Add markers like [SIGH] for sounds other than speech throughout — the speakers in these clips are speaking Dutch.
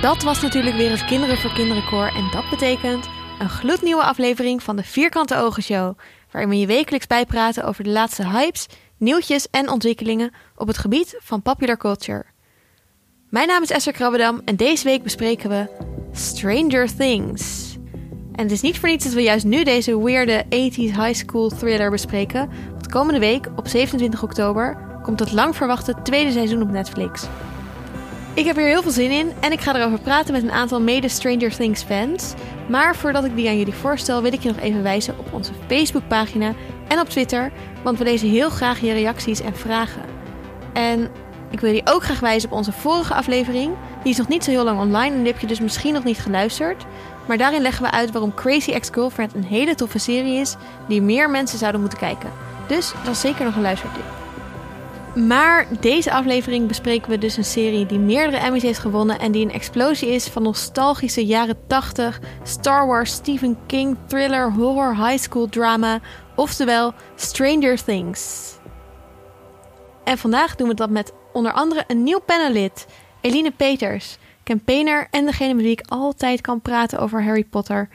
Dat was natuurlijk weer het Kinderen voor Kinderen koor en dat betekent een gloednieuwe aflevering van de Vierkante Ogen Show, waarin we je wekelijks bijpraten over de laatste hypes, nieuwtjes en ontwikkelingen op het gebied van popular culture. Mijn naam is Esther Krabbedam en deze week bespreken we Stranger Things. En het is niet voor niets dat we juist nu deze weirde 80s high school thriller bespreken, want komende week op 27 oktober komt het lang verwachte tweede seizoen op Netflix. Ik heb hier heel veel zin in en ik ga erover praten met een aantal mede Stranger Things fans. Maar voordat ik die aan jullie voorstel, wil ik je nog even wijzen op onze Facebookpagina en op Twitter, want we lezen heel graag je reacties en vragen. En ik wil je ook graag wijzen op onze vorige aflevering. Die is nog niet zo heel lang online en die heb je dus misschien nog niet geluisterd. Maar daarin leggen we uit waarom Crazy Ex-Girlfriend een hele toffe serie is die meer mensen zouden moeten kijken. Dus is zeker nog een luistertip. Maar deze aflevering bespreken we dus een serie die meerdere Emmys heeft gewonnen en die een explosie is van nostalgische jaren 80 Star Wars, Stephen King, thriller, horror, high school drama, oftewel Stranger Things. En vandaag doen we dat met onder andere een nieuw panelid, Eline Peters, campaigner en degene met wie ik altijd kan praten over Harry Potter.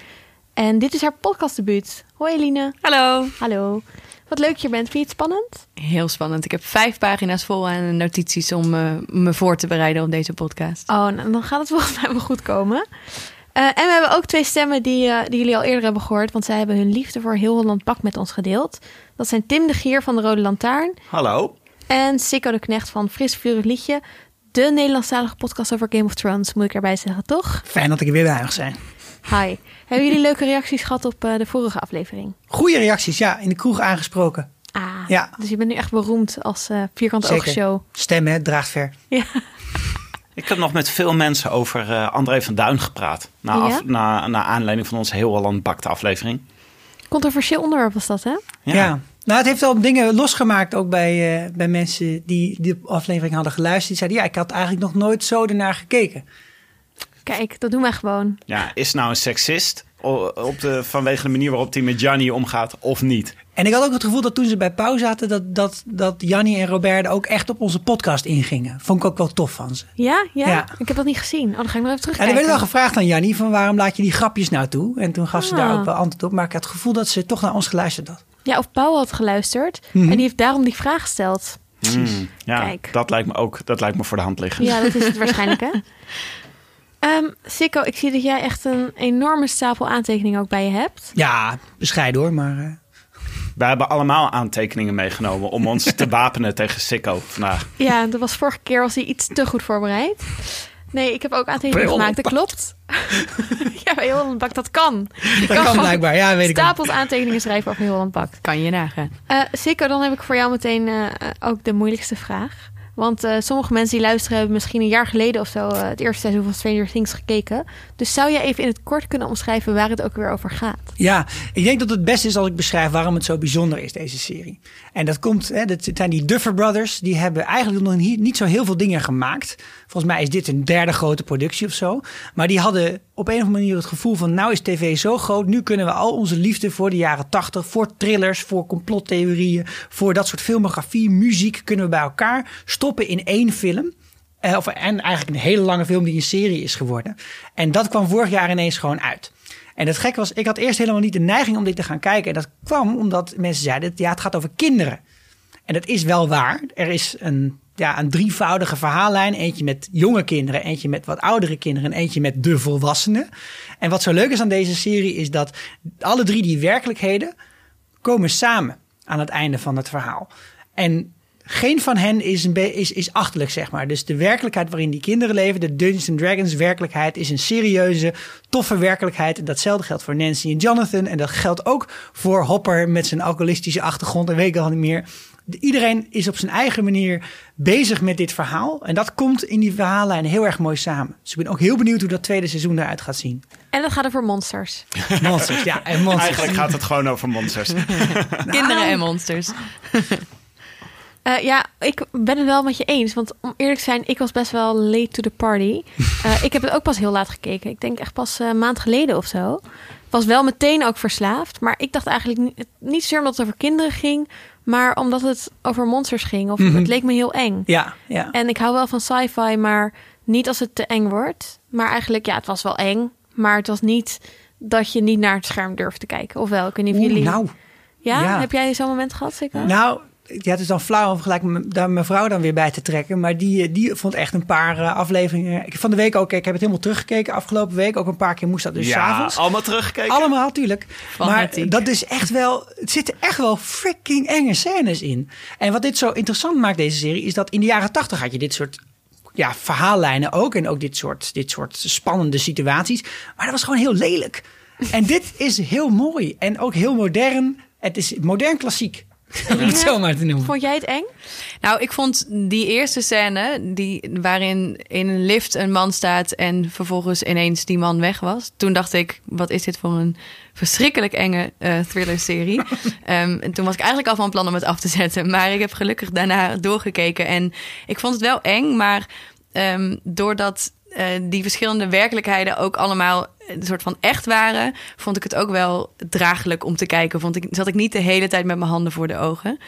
En dit is haar podcastdebuut. Hoi Eline. Hallo. Hallo. Wat leuk je bent. Vind je het spannend? Heel spannend. Ik heb vijf pagina's vol aan notities om uh, me voor te bereiden op deze podcast. Oh, nou, dan gaat het volgens mij wel [LAUGHS] goed komen. Uh, en we hebben ook twee stemmen die, uh, die jullie al eerder hebben gehoord, want zij hebben hun liefde voor Heel Holland Bak met ons gedeeld. Dat zijn Tim de Gier van de Rode Lantaarn. Hallo. En Sikko de Knecht van Fris Vurig Liedje. De Nederlandstalige podcast over Game of Thrones, moet ik erbij zeggen, toch? Fijn dat ik er weer bij mag zijn. Hi. Hebben jullie leuke reacties gehad op uh, de vorige aflevering? Goeie reacties, ja. In de kroeg aangesproken. Ah, ja. dus je bent nu echt beroemd als uh, Vierkante Oogshow. Stem, hè? Draagt ver. Ja. Ik heb nog met veel mensen over uh, André van Duin gepraat. Na, af, ja? na, na aanleiding van onze Heel Holland Bakte aflevering. Controversieel onderwerp was dat, hè? Ja. ja. Nou, het heeft wel dingen losgemaakt ook bij, uh, bij mensen die die aflevering hadden geluisterd. Die zeiden, ja, ik had eigenlijk nog nooit zo ernaar gekeken. Kijk, dat doen wij gewoon. Ja, is nou een seksist op de, vanwege de manier waarop hij met Gianni omgaat of niet? En ik had ook het gevoel dat toen ze bij Pauw zaten, dat, dat, dat Jannie en Robert ook echt op onze podcast ingingen. Vond ik ook wel tof van ze. Ja, ja, ja. ik heb dat niet gezien. Oh, dan ga ik nog even terug. En er werd wel gevraagd aan Jannie van waarom laat je die grapjes nou toe? En toen gaf ah. ze daar ook wel antwoord op. Maar ik had het gevoel dat ze toch naar ons geluisterd had. Ja, of Pauw had geluisterd. Mm -hmm. En die heeft daarom die vraag gesteld. Mm, ja, Kijk. dat lijkt me ook dat lijkt me voor de hand liggen. Ja, dat is het [LAUGHS] waarschijnlijk hè. Um, Sikko, ik zie dat jij echt een enorme stapel aantekeningen ook bij je hebt. Ja, bescheiden hoor, maar... Uh... Wij hebben allemaal aantekeningen meegenomen om ons te [LAUGHS] wapenen tegen Sikko vandaag. Ja, dat was vorige keer was hij iets te goed voorbereid. Nee, ik heb ook aantekeningen gemaakt, dat klopt. [LAUGHS] ja, bij Holland Bak, dat kan. Je dat kan, kan blijkbaar, ja, weet ik Stapels aantekeningen schrijven over Holland Bak. Kan je nagaan. Uh, Sikko, dan heb ik voor jou meteen uh, ook de moeilijkste vraag. Want uh, sommige mensen die luisteren hebben misschien een jaar geleden of zo uh, het eerste seizoen van Stranger Things gekeken. Dus zou je even in het kort kunnen omschrijven waar het ook weer over gaat? Ja, ik denk dat het beste is als ik beschrijf waarom het zo bijzonder is, deze serie. En dat komt, hè, dat zijn die Duffer Brothers. Die hebben eigenlijk nog niet, niet zo heel veel dingen gemaakt. Volgens mij is dit een derde grote productie of zo. Maar die hadden op een of andere manier het gevoel van... nou is tv zo groot, nu kunnen we al onze liefde voor de jaren tachtig... voor thrillers, voor complottheorieën, voor dat soort filmografie, muziek... kunnen we bij elkaar stoppen in één film... Of, en eigenlijk een hele lange film die een serie is geworden. En dat kwam vorig jaar ineens gewoon uit. En het gekke was, ik had eerst helemaal niet de neiging om dit te gaan kijken. En dat kwam omdat mensen zeiden, ja, het gaat over kinderen. En dat is wel waar. Er is een, ja, een drievoudige verhaallijn. Eentje met jonge kinderen, eentje met wat oudere kinderen en eentje met de volwassenen. En wat zo leuk is aan deze serie is dat alle drie die werkelijkheden komen samen aan het einde van het verhaal. En geen van hen is, een is, is achterlijk, zeg maar. Dus de werkelijkheid waarin die kinderen leven, de Dungeons and Dragons werkelijkheid, is een serieuze, toffe werkelijkheid. En datzelfde geldt voor Nancy en Jonathan. En dat geldt ook voor Hopper met zijn alcoholistische achtergrond. En weet ik al niet meer. Iedereen is op zijn eigen manier bezig met dit verhaal. En dat komt in die verhaallijn heel erg mooi samen. Dus ik ben ook heel benieuwd hoe dat tweede seizoen eruit gaat zien. En dat gaat over monsters. [LAUGHS] monsters, ja. En monsters. Eigenlijk gaat het gewoon over monsters. [LAUGHS] Kinderen en monsters. Uh, ja, ik ben het wel met je eens. Want om eerlijk te zijn, ik was best wel late to the party. Uh, [LAUGHS] ik heb het ook pas heel laat gekeken. Ik denk echt pas uh, een maand geleden of zo. Was wel meteen ook verslaafd. Maar ik dacht eigenlijk niet, niet zozeer omdat het over kinderen ging. Maar omdat het over monsters ging. Of mm -hmm. het leek me heel eng. Ja, ja. En ik hou wel van sci-fi, maar niet als het te eng wordt. Maar eigenlijk, ja, het was wel eng. Maar het was niet dat je niet naar het scherm durft te kijken. Of wel? Ik weet niet of jullie... nou, ja? ja. Heb jij zo'n moment gehad, zeker? nou, ja, het is dan flauw om gelijk daar mijn vrouw dan weer bij te trekken. Maar die, die vond echt een paar eh, afleveringen. Ik heb van de week ook, ik heb het helemaal teruggekeken afgelopen week. Ook een paar keer moest dat dus 's ja, avonds. allemaal teruggekeken. Allemaal, tuurlijk. Maar dat is echt wel. Het zitten echt wel freaking enge scènes in. En wat dit zo interessant maakt, deze serie, is dat in de jaren tachtig had je dit soort. Ja, verhaallijnen ook. En ook dit soort, dit soort spannende situaties. Maar dat was gewoon heel lelijk. En dit is heel mooi. En ook heel modern. Het is modern klassiek. [LAUGHS] Om het zo maar te noemen. Vond jij het eng? Nou, ik vond die eerste scène, die, waarin in een lift een man staat en vervolgens ineens die man weg was. Toen dacht ik, wat is dit voor een verschrikkelijk enge eh thriller-serie. [LAUGHS] Ehm, en toen was ik eigenlijk al van plan om het af te zetten. Maar ik heb gelukkig daarna doorgekeken en ik vond het wel eng. Maar ehm, doordat eh, die verschillende werkelijkheden ook allemaal een soort van echt waren, vond ik het ook wel draaglijk om te kijken. Vond ik, zat ik niet de hele tijd met mijn handen voor de ogen.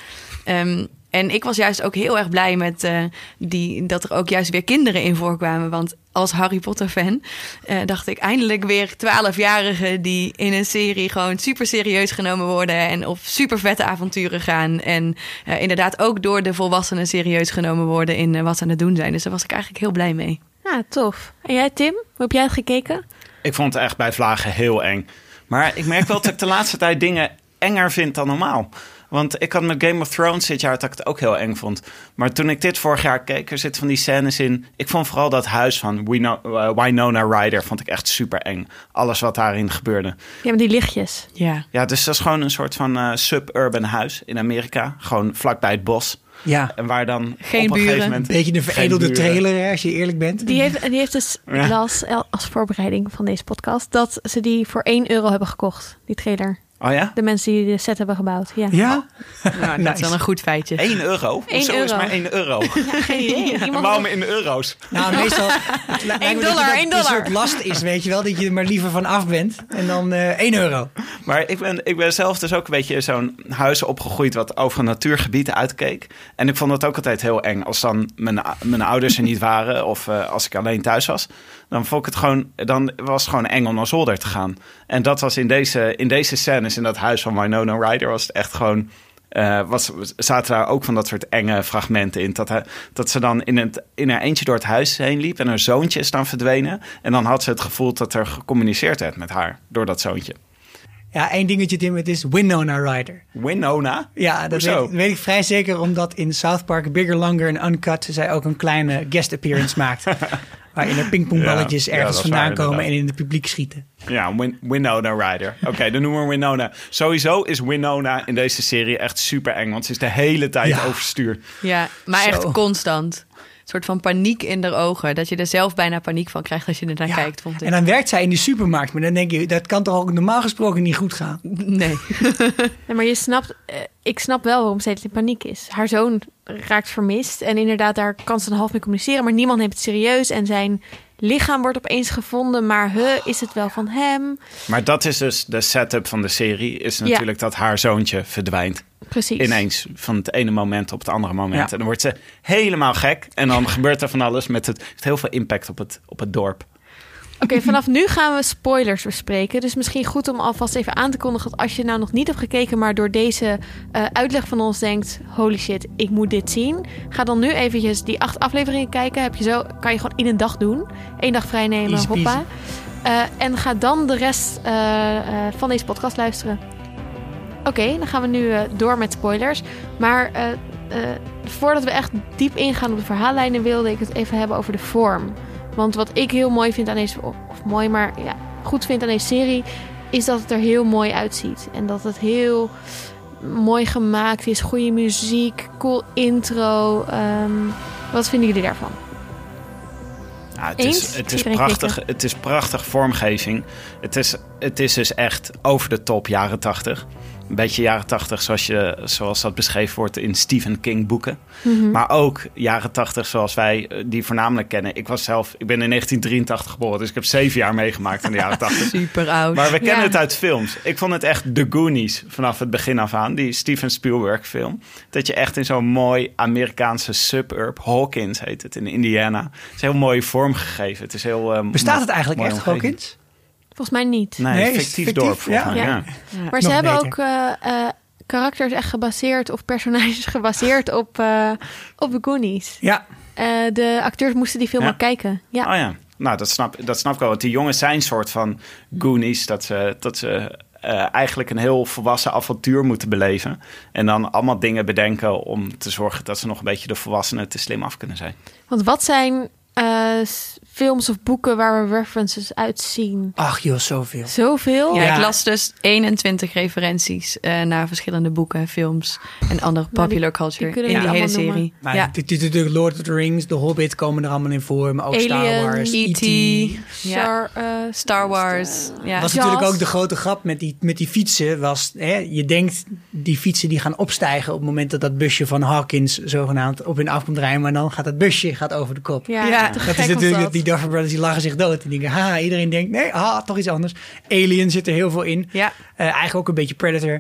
Ehm, en ik was juist ook heel erg blij met eh, die, dat er ook juist weer kinderen in voorkwamen. Want als Harry Potter fan eh, dacht ik eindelijk weer twaalfjarigen die in een serie gewoon super serieus genomen worden en op super vette avonturen gaan. En inderdaad ook door de volwassenen serieus genomen worden in wat ze aan het doen zijn. Dus daar was ik eigenlijk heel blij mee. Ja, tof. En jij, Tim? Hoe heb jij het gekeken? Ik vond het echt bij Vlagen heel eng. Maar ik merk wel dat ik de laatste [LAUGHS] tijd dingen enger vind dan normaal. Want ik had met Game of Thrones dit jaar dat ik het ook heel eng vond. Maar toen ik dit vorig jaar keek, er zitten van die scènes in. Ik vond vooral dat huis van Wino- eh, Winona Ryder vond ik echt super eng. Alles wat daarin gebeurde. Ja, met die lichtjes. Ja. Ja, dus dat is gewoon een soort van eh, suburban huis in Amerika. Gewoon vlakbij het bos. Ja, En waar dan Geen op een buren. gegeven een moment... beetje een veredelde trailer, hè, als je eerlijk bent. Die heeft, die heeft dus, Ja. las el- als voorbereiding van deze podcast, dat ze die voor 1 euro hebben gekocht, die trailer. Oh ja? De mensen die de set hebben gebouwd. Ja, Ja? Nou, dat Nice. is wel een goed feitje. 1 euro? Eén Hoezo is euro. maar 1 euro? [LAUGHS] Ja, geen idee. [LAUGHS] Iemand waarom in euro's? Nou, meestal. het [LAUGHS] lijkt me dat je dollar, dat één Een dollar. soort last is, weet je wel. Dat je er maar liever van af bent. En dan eh 1 euro. Maar ik ben, ik ben zelf dus ook een beetje zo'n huis opgegroeid wat over een natuurgebied uitkeek. En ik vond het ook altijd heel eng als dan mijn, mijn ouders er niet waren of eh, als ik alleen thuis was. Dan vond ik het gewoon, dan was het gewoon eng om naar zolder te gaan. En dat was in deze, in deze scènes in dat huis van Winona Ryder was het echt gewoon... eh, was, zaten daar ook van dat soort enge fragmenten in. Dat, hij, dat ze dan in, het, in haar eentje door het huis heen liep en haar zoontje is dan verdwenen. En dan had ze het gevoel dat er gecommuniceerd werd met haar door dat zoontje. Ja, één dingetje, Tim. Het is Winona Ryder. Winona? Ja, dat weet ik vrij zeker. Omdat in South Park Bigger, Longer en Uncut... zij ook een kleine guest appearance [LAUGHS] maakt. Waarin er pingpongballetjes Ja, ergens vandaan waar, komen... inderdaad. en in het publiek schieten. Ja, Win Winona Ryder. Oké, dan noemen we Winona. Sowieso is Winona in deze serie echt super eng, want ze is de hele tijd Ja. overstuur. Ja, maar Zo. echt constant. Een soort van paniek in de ogen. Dat je er zelf bijna paniek van krijgt als je er naar Ja. kijkt, vond ik. En dan werkt zij in de supermarkt. Maar dan denk je, dat kan toch ook normaal gesproken niet goed gaan? Nee. [LAUGHS] Nee, maar je snapt, eh, ik snap wel waarom ze in paniek is. Haar zoon raakt vermist en inderdaad, daar kan ze een half mee communiceren, maar niemand neemt het serieus en zijn lichaam wordt opeens gevonden, maar huh, is het wel van hem? Maar dat is dus de setup van de serie, is natuurlijk dat haar zoontje verdwijnt. Precies. Ineens, van het ene moment op het andere moment. Ja. En dan wordt ze helemaal gek. En dan [LAUGHS] gebeurt er van alles met het, heeft heel veel impact op het, op het dorp. Oké, [LAUGHS] vanaf nu gaan we spoilers bespreken. Dus misschien goed om alvast even aan te kondigen dat als je nou nog niet hebt gekeken, maar door deze eh, uitleg van ons denkt: holy shit, ik moet dit zien. Ga dan nu eventjes die acht afleveringen kijken. Heb je zo, kan je gewoon in een dag doen. Eén dag vrij nemen, Easy hoppa. Eh, en ga dan de rest eh, van deze podcast luisteren. Oké, dan gaan we nu door met spoilers. Maar voordat we echt diep ingaan op de verhaallijnen, wilde ik het even hebben over de vorm. Want wat ik heel mooi vind aan deze, of of mooi, maar ja, goed vind aan deze serie, is dat het er heel mooi uitziet. En dat het heel mooi gemaakt is, goede muziek, cool intro. Ehm, wat vinden jullie daarvan? Ja, het, Eens? is, het, is prachtig, het is prachtig vormgeving. Het is, het is dus echt over de top jaren tachtig. Een beetje jaren tachtig zoals, je, zoals dat beschreven wordt in Stephen King boeken. Mhm. Maar ook jaren tachtig zoals wij eh, die voornamelijk kennen. Ik was zelf, ik ben in 1983 geboren, dus ik heb zeven jaar meegemaakt in de jaren tachtig. [LAUGHS] Super oud. Maar we kennen Ja. het uit films. Ik vond het echt The Goonies vanaf het begin af aan. Die Steven Spielberg film. Dat je echt in zo'n mooi Amerikaanse suburb, Hawkins heet het, in Indiana. Het is heel mooi vormgegeven. Het is heel... eh, Bestaat het eigenlijk echt, omgeving. Hawkins? Volgens mij niet. Nee, Nee, fictief, fictief? dorp Ja. Ja. Ja. Maar ze nog hebben beter. ook eh, eh, karakters echt gebaseerd of personages [LAUGHS] gebaseerd op, eh, op de Goonies. Ja, Eh, de acteurs moesten die film Ja. ook kijken. Ja. Oh ja, nou dat snap, dat snap ik wel. Want die jongens zijn een soort van Goonies. Dat ze, dat ze eh, eigenlijk een heel volwassen avontuur moeten beleven. En dan allemaal dingen bedenken om te zorgen dat ze nog een beetje de volwassenen te slim af kunnen zijn. Want wat zijn eh, films of boeken waar we references uitzien? ach joh, zoveel. Zoveel? Ja, Ja. ik las dus 21 referenties eh, naar verschillende boeken, films en andere Nou, popular die culture in die hele serie. Maar ja. dit is natuurlijk Lord of the Rings, The Hobbit komen er allemaal in voor. Maar ook Star Wars, E.T. E.T. Ja. Star, eh, Star Wars. Ja. was natuurlijk ook de grote grap met die, met die fietsen. Was, hè, je denkt, die fietsen die gaan opstijgen op het moment dat dat busje van Hawkins zogenaamd op hun af komt rijden. Maar dan gaat dat busje gaat over de kop. Ja, Dat is natuurlijk, dat. die Duffer Brothers die lachen zich dood. Die denken, ha, iedereen denkt, nee, ha, toch iets anders. Alien zit er heel veel in. Ja. Eh, eigenlijk ook een beetje Predator.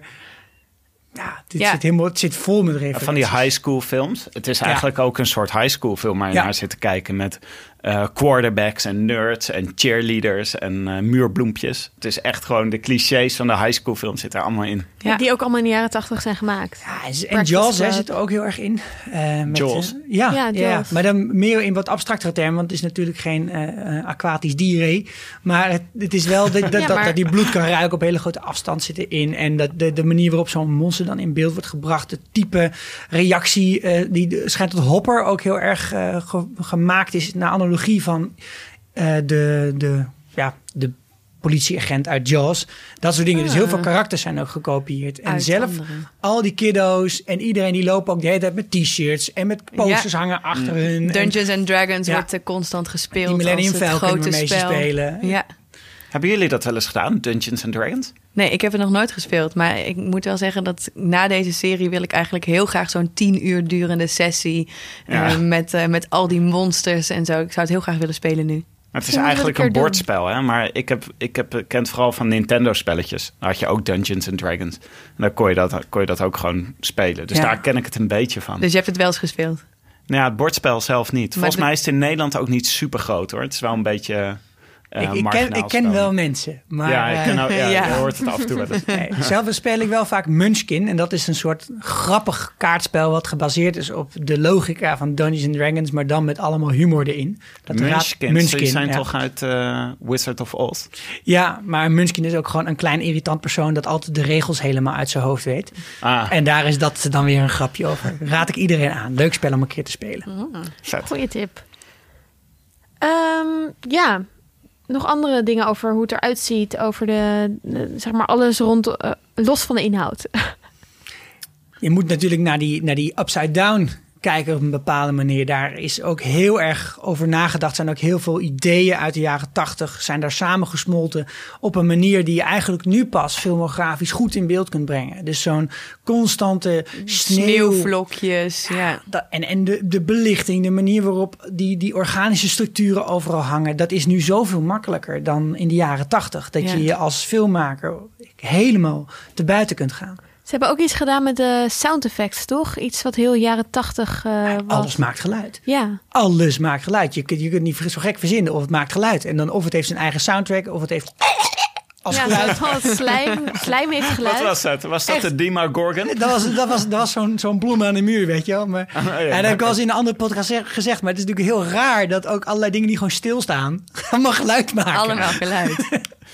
Ja, dit Ja. Zit helemaal, het zit vol met referenties. Van die high school films. Het is eigenlijk ook een soort high school film waar je Ja. naar zit te kijken met eh, quarterbacks en nerds en cheerleaders en eh, muurbloempjes. Het is echt gewoon de clichés van de high school film zit er allemaal in. Ja. Die ook allemaal in de jaren tachtig zijn gemaakt. Ja, en- Jaws hè, zit er ook heel erg in. Eh, met, Jaws? ja, Ja, maar dan meer in wat abstractere termen. Want het is natuurlijk geen eh, eh, aquatisch dier. Maar het, het is wel dat, [LAUGHS] dat, Ja, dat, maar- dat die bloed kan ruiken op hele grote afstand zit erin. En dat de, de manier waarop zo'n monster dan in beeld wordt gebracht. Het type reactie. eh, die schijnt dat Hopper ook heel erg ge- gemaakt is. Naar analogie van eh, de, de, ja, de politieagent uit Jaws. Dat soort dingen. Dus heel veel karakters zijn ook gekopieerd. En Uit zelf anderen. al die kiddo's en iedereen die lopen ook de hele tijd met t-shirts en met posters Ja. hangen achter hun. En Dungeons and Dragons Ja. wordt eh, constant gespeeld. die Millennium Falcon spelen. Ja. Hebben jullie dat wel eens gedaan, Dungeons and Dragons? Nee, ik heb het nog nooit gespeeld. Maar ik moet wel zeggen dat na deze serie wil ik eigenlijk heel graag zo'n tien uur durende sessie. Ja. eh, met, eh, met al die monsters en zo. Ik zou het heel graag willen spelen nu. Het is eigenlijk een bordspel, hè? maar ik heb, ik heb ik ken het vooral van Nintendo-spelletjes. Daar had je ook Dungeons and Dragons. En dan kon je dat, kon je dat ook gewoon spelen. Dus Ja. daar ken ik het een beetje van. Dus je hebt het wel eens gespeeld. Nou ja, het bordspel zelf niet. Volgens de- mij is het in Nederland ook niet super groot hoor. Het is wel een beetje. Eh ik, ik, ken, ik ken wel mensen. Maar, ja, ik eh, ken ook, ja, Ja. je hoort het af en toe wel eens. nee, zelf speel ik wel vaak Munchkin. En dat is een soort grappig kaartspel wat gebaseerd is op de logica van Dungeons and Dragons. Maar dan met allemaal humor erin. Dat Munchkins, die zijn ja. toch uit eh, Wizard of Oz? Ja, maar Munchkin is ook gewoon een klein irritant persoon dat altijd de regels helemaal uit zijn hoofd weet. Ah, En daar is dat dan weer een grapje over. Raad ik iedereen aan. Leuk spel om een keer te spelen. vet. Goeie tip. Ehm, ja, nog andere dingen over hoe het eruit ziet. Over de, zeg maar alles rond, eh, los van de inhoud. Je moet natuurlijk naar die, naar die upside down kijken op een bepaalde manier. Daar is ook heel erg over nagedacht. zijn ook heel veel ideeën uit de jaren tachtig. Zijn daar samengesmolten op een manier die je eigenlijk nu pas filmografisch goed in beeld kunt brengen. Dus zo'n constante sneeuw. Sneeuwvlokjes, ja. En en de, de belichting, de manier waarop die, die organische structuren overal hangen, dat is nu zoveel makkelijker dan in de jaren tachtig. Dat Ja. je je als filmmaker helemaal te buiten kunt gaan. Ze hebben ook iets gedaan met de sound effects, toch? Iets wat heel jaren tachtig eh, was. Alles maakt geluid. Ja, Alles maakt geluid. Je kunt, je kunt niet zo gek verzinnen of het maakt geluid. En dan of het heeft zijn eigen soundtrack of het heeft [LAUGHS] als ja geluid. zoals slijm, [LAUGHS] slijm heeft geluid. Wat was dat? Was dat Echt? de Dima Gorgon? Dat was, dat was, dat was zo'n zo'n bloem aan de muur, weet je wel. Maar, [LAUGHS] Oh, ja, en dat heb ik al eens in een andere podcast zeg- gezegd. Maar het is natuurlijk heel raar dat ook allerlei dingen die gewoon stilstaan... allemaal geluid maken. Allemaal geluid.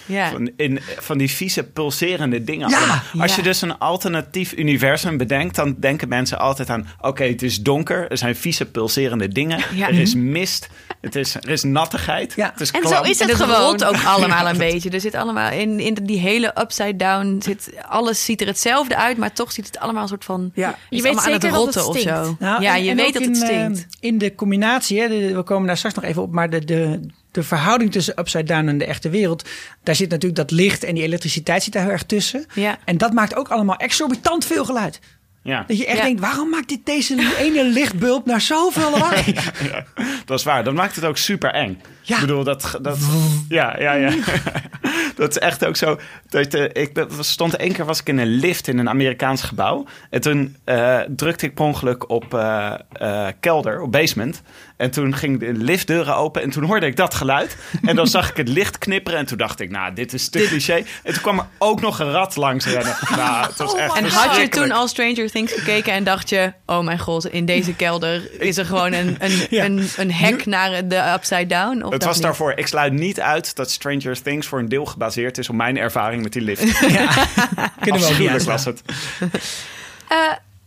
Ja. Van, in, van die vieze pulserende dingen. Ja. Als ja. je dus een alternatief universum bedenkt, dan denken mensen altijd aan: oké, het is donker, er zijn vieze pulserende dingen, Ja. er is mist, het is, er is nattigheid, Ja. het is En zo is het het gewoon. rolt ook allemaal een [LAUGHS] beetje. Er zit allemaal in, in die hele upside down zit alles ziet er hetzelfde uit, maar toch ziet het allemaal een soort van. Ja. Je weet het zeker dat het rotten of stinkt. zo. Nou, ja, en- je en weet dat het in, eh, stinkt. in de combinatie, hè, de- we komen daar straks nog even op, maar de, de, de verhouding tussen Upside Down en de echte wereld, daar zit natuurlijk dat licht en die elektriciteit zit daar heel erg tussen. Ja. En dat maakt ook allemaal exorbitant veel geluid. Ja. Dat je echt Ja. denkt, waarom maakt dit deze ene lichtbulb nou zoveel [LAUGHS] lawaai? Dat is waar. Dat maakt het ook super eng. Ja. Ik bedoel, dat... dat ja, ja, ja. [LAUGHS] dat is echt ook zo. Dat, eh, ik stond één keer was ik in een lift in een Amerikaans gebouw. En toen eh, drukte ik per ongeluk op eh, eh, kelder, op basement. En toen ging de liftdeuren open en toen hoorde ik dat geluid. En dan zag ik het licht knipperen. En toen dacht ik, nou, dit is te cliché. En toen kwam er ook nog een rat langs rennen. Nou, het was echt En had je toen al Stranger Things gekeken en dacht je... oh mijn god, in deze [LAUGHS] kelder is er gewoon een, een, Ja. een, een hek naar de Upside Down? Of Het was niet? daarvoor. Ik sluit niet uit dat Stranger Things voor een deel gebaseerd is op mijn ervaring met die lift. [LAUGHS] [LAUGHS] Kunnen we Afschuwelijk was het. Eh,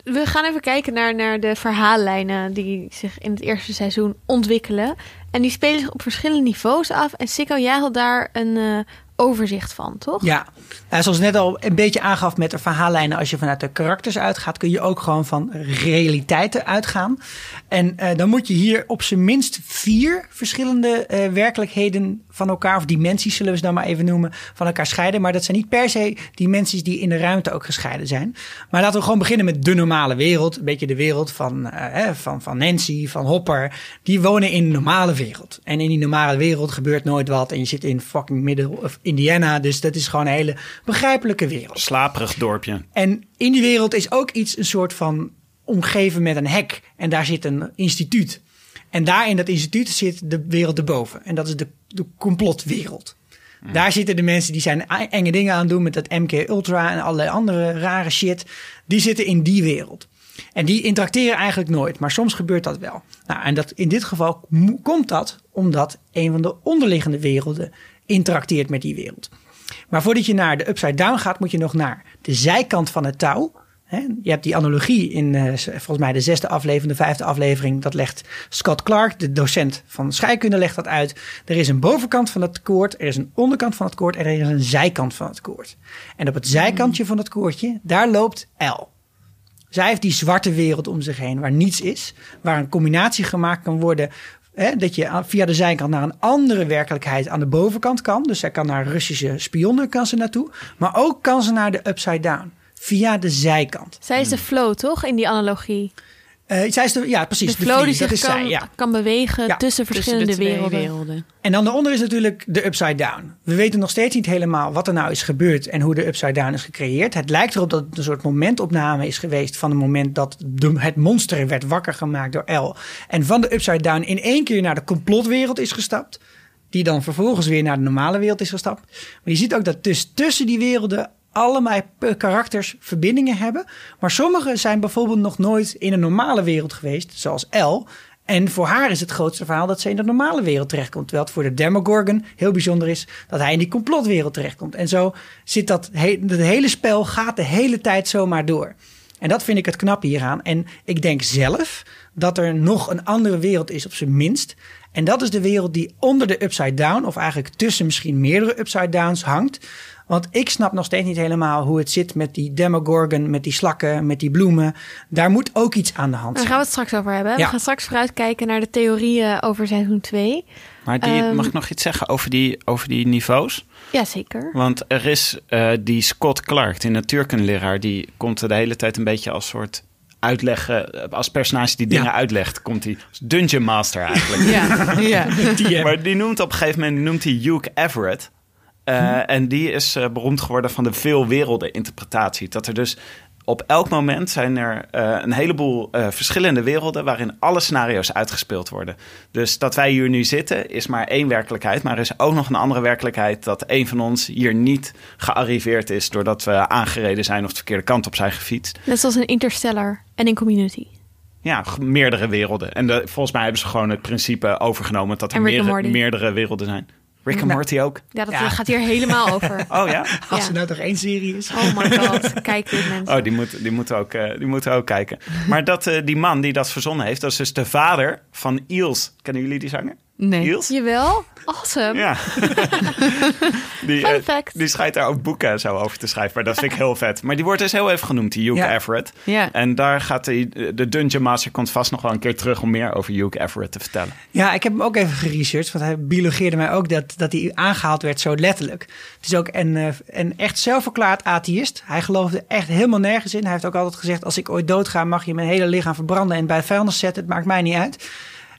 we gaan even kijken naar, naar de verhaallijnen die zich in het eerste seizoen ontwikkelen. En die spelen zich op verschillende niveaus af. En Sikko, jij had daar een eh, overzicht van, toch? Ja, nou, zoals net al een beetje aangaf met de verhaallijnen, als je vanuit de karakters uitgaat, kun je ook gewoon van realiteiten uitgaan. En eh, dan moet je hier op zijn minst vier verschillende eh, werkelijkheden van elkaar, of dimensies zullen we ze dan maar even noemen, van elkaar scheiden. Maar dat zijn niet per se dimensies die in de ruimte ook gescheiden zijn. Maar laten we gewoon beginnen met de normale wereld. Een beetje de wereld van, eh, van, van Nancy, van Hopper. Die wonen in de normale wereld. En in die normale wereld gebeurt nooit wat. En je zit in fucking middle of Indiana. Dus dat is gewoon een hele begrijpelijke wereld. Slaperig dorpje. En in die wereld is ook iets een soort van omgeven met een hek. En daar zit een instituut. En daar in dat instituut zit de wereld erboven. En dat is de, de complotwereld. Daar zitten de mensen die zijn e- enge dingen aan het doen met dat MK Ultra en allerlei andere rare shit. Die zitten in die wereld. En die interacteren eigenlijk nooit, maar soms gebeurt dat wel. Nou, en dat, in dit geval komt dat omdat een van de onderliggende werelden interacteert met die wereld. Maar voordat je naar de upside down gaat, moet je nog naar de zijkant van het touw. Je hebt die analogie in eh, volgens mij de zesde aflevering, de vijfde aflevering. Dat legt Scott Clark, de docent van scheikunde, legt dat uit. Er is een bovenkant van het koord, er is een onderkant van het koord en er is een zijkant van het koord. En op het zijkantje van het koordje, daar loopt L. Zij heeft die zwarte wereld om zich heen waar niets is. Waar een combinatie gemaakt kan worden. Hè, dat je via de zijkant naar een andere werkelijkheid aan de bovenkant kan. Dus zij kan naar Russische spionnen naartoe. Maar ook kan ze naar de upside down. Via de zijkant. Zij is de flow, toch? In die analogie. Eh, zij is de, ja, precies. De flow die vlieg, zich is kan, zij, ja. kan bewegen Ja, tussen verschillende de werelden. werelden. En dan daaronder is natuurlijk de upside down. We weten nog steeds niet helemaal wat er nou is gebeurd en hoe de upside down is gecreëerd. Het lijkt erop dat het een soort momentopname is geweest van het moment dat de, het monster werd wakker gemaakt door L. En van de upside down in één keer naar de complotwereld is gestapt. Die dan vervolgens weer naar de normale wereld is gestapt. Maar je ziet ook dat dus tussen die werelden allemaal karakters verbindingen hebben. Maar sommige zijn bijvoorbeeld nog nooit in een normale wereld geweest, zoals L. En voor haar is het grootste verhaal dat ze in de normale wereld terechtkomt. Terwijl het voor de Demogorgon heel bijzonder is dat hij in die complotwereld terechtkomt. En zo zit dat he hele spel gaat de hele tijd zomaar door. En dat vind ik het knappe hieraan. En ik denk zelf dat er nog een andere wereld is, op zijn minst. En dat is de wereld die onder de upside down, of eigenlijk tussen misschien meerdere upside downs hangt. Want ik snap nog steeds niet helemaal hoe het zit met die Demogorgon, met die slakken, met die bloemen. Daar moet ook iets aan de hand Daar zijn. gaan we het straks over hebben. Ja. We gaan straks vooruitkijken naar de theorieën over seizoen 2. Maar die, Ehm, mag ik nog iets zeggen over die, over die niveaus? Jazeker. Want er is eh, die Scott Clark, die natuurkundeleraar, die komt er de hele tijd een beetje als soort uitleggen, eh, als personage die dingen Ja. uitlegt, komt hij als Dungeon Master eigenlijk. Ja, ja. [LAUGHS] Die, Maar die noemt op een gegeven moment noemt hij Hugh Everett. Eh, En die is eh, beroemd geworden van de veel werelden interpretatie. Dat er dus op elk moment zijn er eh, een heleboel verschillende werelden waarin alle scenario's uitgespeeld worden. Dus dat wij hier nu zitten is maar één werkelijkheid. Maar er is ook nog een andere werkelijkheid dat een van ons hier niet gearriveerd is doordat we aangereden zijn of de verkeerde kant op zijn gefietst. Net zoals in Interstellar en in Community. Ja, meerdere werelden. En de, volgens mij hebben ze gewoon het principe overgenomen dat er meerdere, meerdere werelden zijn. Rick and Nou. Morty ook. Ja, dat Ja. gaat hier helemaal over. [LAUGHS] Oh ja? Als Ja. er nou toch één serie is. Oh my god, [LAUGHS] kijk dit mensen. Oh, die, moet, die, moeten ook, eh, die moeten ook kijken. Maar dat, eh, die man die dat verzonnen heeft, dat is dus de vader van Eels. Kennen jullie die zanger? Nee. Niels? Jawel. Awesome. Ja. [LAUGHS] die, Fun eh, fact. die schijnt daar ook boeken zo over te schrijven. Maar dat vind ik heel vet. Maar die wordt dus heel even genoemd, die Hugh Ja. Everett. Ja. En daar gaat hij, de Dungeon Master komt vast nog wel een keer terug om meer over Hugh Everett te vertellen. Ja, ik heb hem ook even geresearched, want hij biologeerde mij ook dat, dat hij aangehaald werd zo letterlijk. Het is ook een, eh, een echt zelfverklaard atheïst. Hij geloofde echt helemaal nergens in. Hij heeft ook altijd gezegd, als ik ooit doodga mag je mijn hele lichaam verbranden en bij het vuilnis zetten. Het maakt mij niet uit.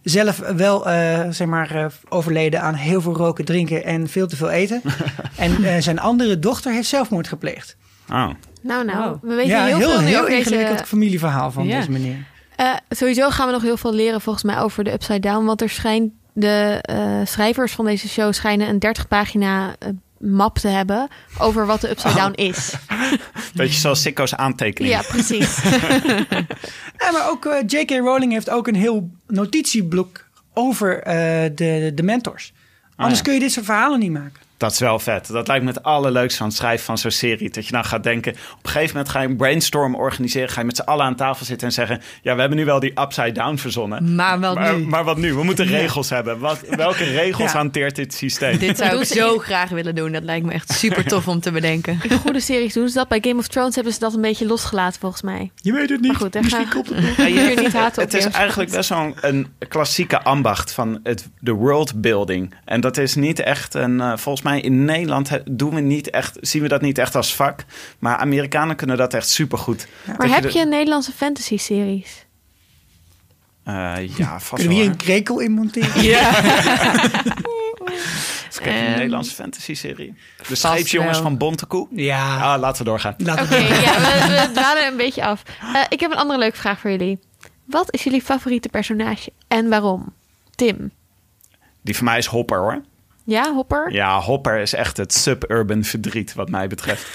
Zelf wel, eh, zeg maar, eh, overleden aan heel veel roken, drinken en veel te veel eten. [LAUGHS] en eh, zijn andere dochter heeft zelfmoord gepleegd. Oh. Nou, nou. We weten ja, heel, heel, veel nu heel over ingewikkeld deze... familieverhaal van deze meneer. Eh, sowieso gaan we nog heel veel leren volgens mij over de Upside Down. Want er schijnt de eh, schrijvers van deze show schijnen een 30 pagina map te hebben over wat de Upside Down is. [LAUGHS] Beetje zoals Sikko's aantekening. Ja, precies. [LAUGHS] Ja, maar ook eh, J.K. Rowling heeft ook een heel notitieblok over eh, de, de mentors. Anders ja. kun je dit soort verhalen niet maken. Dat is wel vet. Dat lijkt me het allerleukste van het schrijven van zo'n serie. Dat je dan gaat denken, op een gegeven moment ga je een brainstorm organiseren. Ga je met z'n allen aan tafel zitten en zeggen... ja, we hebben nu wel die upside down verzonnen. Maar wel Maar, nu. maar wat nu? We moeten regels hebben. Wat, welke [LAUGHS] regels Ja. hanteert dit systeem? Dit zou ik zo graag willen doen. Dat lijkt me echt super tof om te bedenken. In goede series doen ze dat. Bij Game of Thrones hebben ze dat een beetje losgelaten volgens mij. Je weet het niet. Maar goed, daar Misschien gaan- komt het. Ja, [LAUGHS] je- niet haten op het is eigenlijk best wel een klassieke ambacht van het, de worldbuilding. En dat is niet echt een... eh, volgens mij in Nederland doen we niet echt, zien we dat niet echt als vak. Maar Amerikanen kunnen dat echt supergoed. Maar heb je Nederlandse fantasy series? Eh, ja, vast Kunnen we hier een krekel in monteren? [LAUGHS] Eens [LAUGHS] kijken, een Ehm, Nederlandse fantasy-serie. De scheepsjongens van Bontekoe. Ja, Ah, laten we doorgaan. laten Oké, we ja, we, we [LAUGHS] dwalen een beetje af. Eh, ik heb een andere leuke vraag voor jullie. Wat is jullie favoriete personage en waarom? Tim. Die van mij is Hopper, hoor. Ja, Hopper? Ja, Hopper is echt het suburban verdriet, wat mij betreft.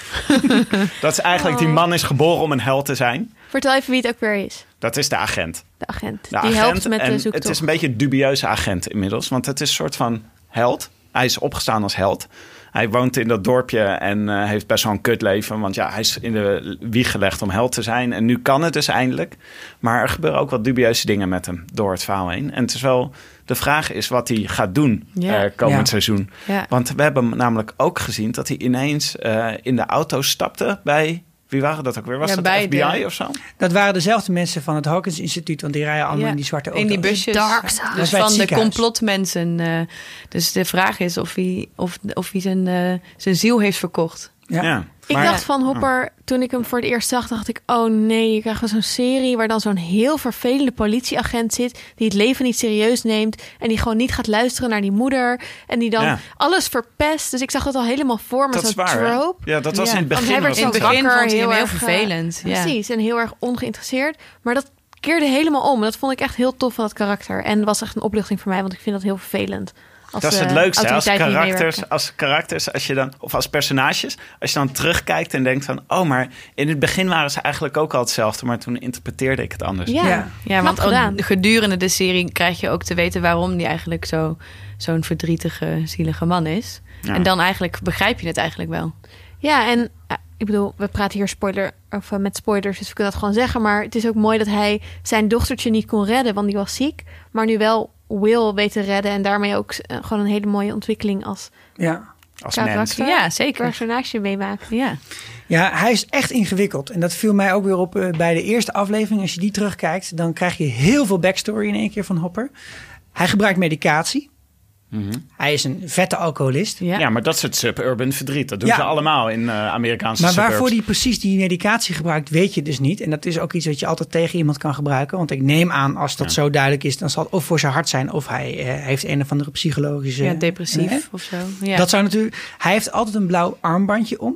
[LAUGHS] dat is eigenlijk, die man is geboren om een held te zijn. Vertel even wie het ook weer is. Dat is de agent. De agent. De Die agent helpt met en de Het zoektocht. is een beetje een dubieuze agent inmiddels, want het is een soort van held. Hij is opgestaan als held. Hij woont in dat dorpje en eh, heeft best wel een kutleven. Want ja, hij is in de wieg gelegd om held te zijn. En nu kan het dus eindelijk. Maar er gebeuren ook wat dubieuze dingen met hem door het verhaal heen. En het is wel... De vraag is wat hij gaat doen Ja. eh, komend Ja. seizoen. Ja. Want we hebben namelijk ook gezien dat hij ineens eh, in de auto stapte bij... Wie waren dat ook weer? Was Ja, dat bij FBI de- of zo? Dat waren dezelfde mensen van het Hawkins Instituut, want die rijden allemaal Ja, in die zwarte auto's. In die busjes. Dark side. Dat Dus van de complotmensen. eh, dus de vraag is of hij, of, of hij zijn, eh, zijn ziel heeft verkocht. Ja. Ik Maar- dacht van Hopper, toen ik hem voor het eerst zag, dacht ik... oh nee, je krijgt wel zo'n serie waar dan zo'n heel vervelende politieagent zit... die het leven niet serieus neemt en die gewoon niet gaat luisteren naar die moeder... en die dan Ja. alles verpest. Dus ik zag het al helemaal voor me, Dat is zo'n hè? trope. Ja, dat was Ja. in het Want begin. hij werd zo dat- wakker, heel heel erg, eh, vervelend. Ja. Precies, en heel erg ongeïnteresseerd. Maar dat keerde helemaal om. Dat vond ik echt heel tof van het karakter. En was echt een opluchting voor mij, want ik vind dat heel vervelend. Als, Dat is het eh, leukste. Als karakters, als karakters, als je dan, of als personages, als je dan terugkijkt en denkt van, oh, maar in het begin waren ze eigenlijk ook al hetzelfde, maar toen interpreteerde ik het anders. Ja, Ja. Ja, want gedaan. gedurende de serie krijg je ook te weten waarom die eigenlijk zo, zo'n verdrietige, zielige man is. Ja. En dan eigenlijk begrijp je het eigenlijk wel. Ja, en eh, ik bedoel, we praten hier spoiler, of, eh, met spoilers, dus we kunnen dat gewoon zeggen. Maar het is ook mooi dat hij zijn dochtertje niet kon redden, want die was ziek. Maar nu wel Will weet te redden en daarmee ook eh, gewoon een hele mooie ontwikkeling als Ja. Als mens. Ja, zeker. personage meemaken. Ja. ja, hij is echt ingewikkeld. En dat viel mij ook weer op eh, bij de eerste aflevering. Als je die terugkijkt, dan krijg je heel veel backstory in één keer van Hopper. Hij gebruikt medicatie. Hij is een vette alcoholist. Ja. Ja. maar dat is het suburban verdriet. Dat doen Ja. ze allemaal in eh, Amerikaanse Maar suburbs. waarvoor hij precies die medicatie gebruikt, weet je dus niet. En dat is ook iets wat je altijd tegen iemand kan gebruiken. Want ik neem aan, als dat zo duidelijk is, dan zal het of voor zijn hart zijn... of hij eh, heeft een of andere psychologische... Ja, depressief of zo. Ja. Dat zou natuurlijk... Hij heeft altijd een blauw armbandje om.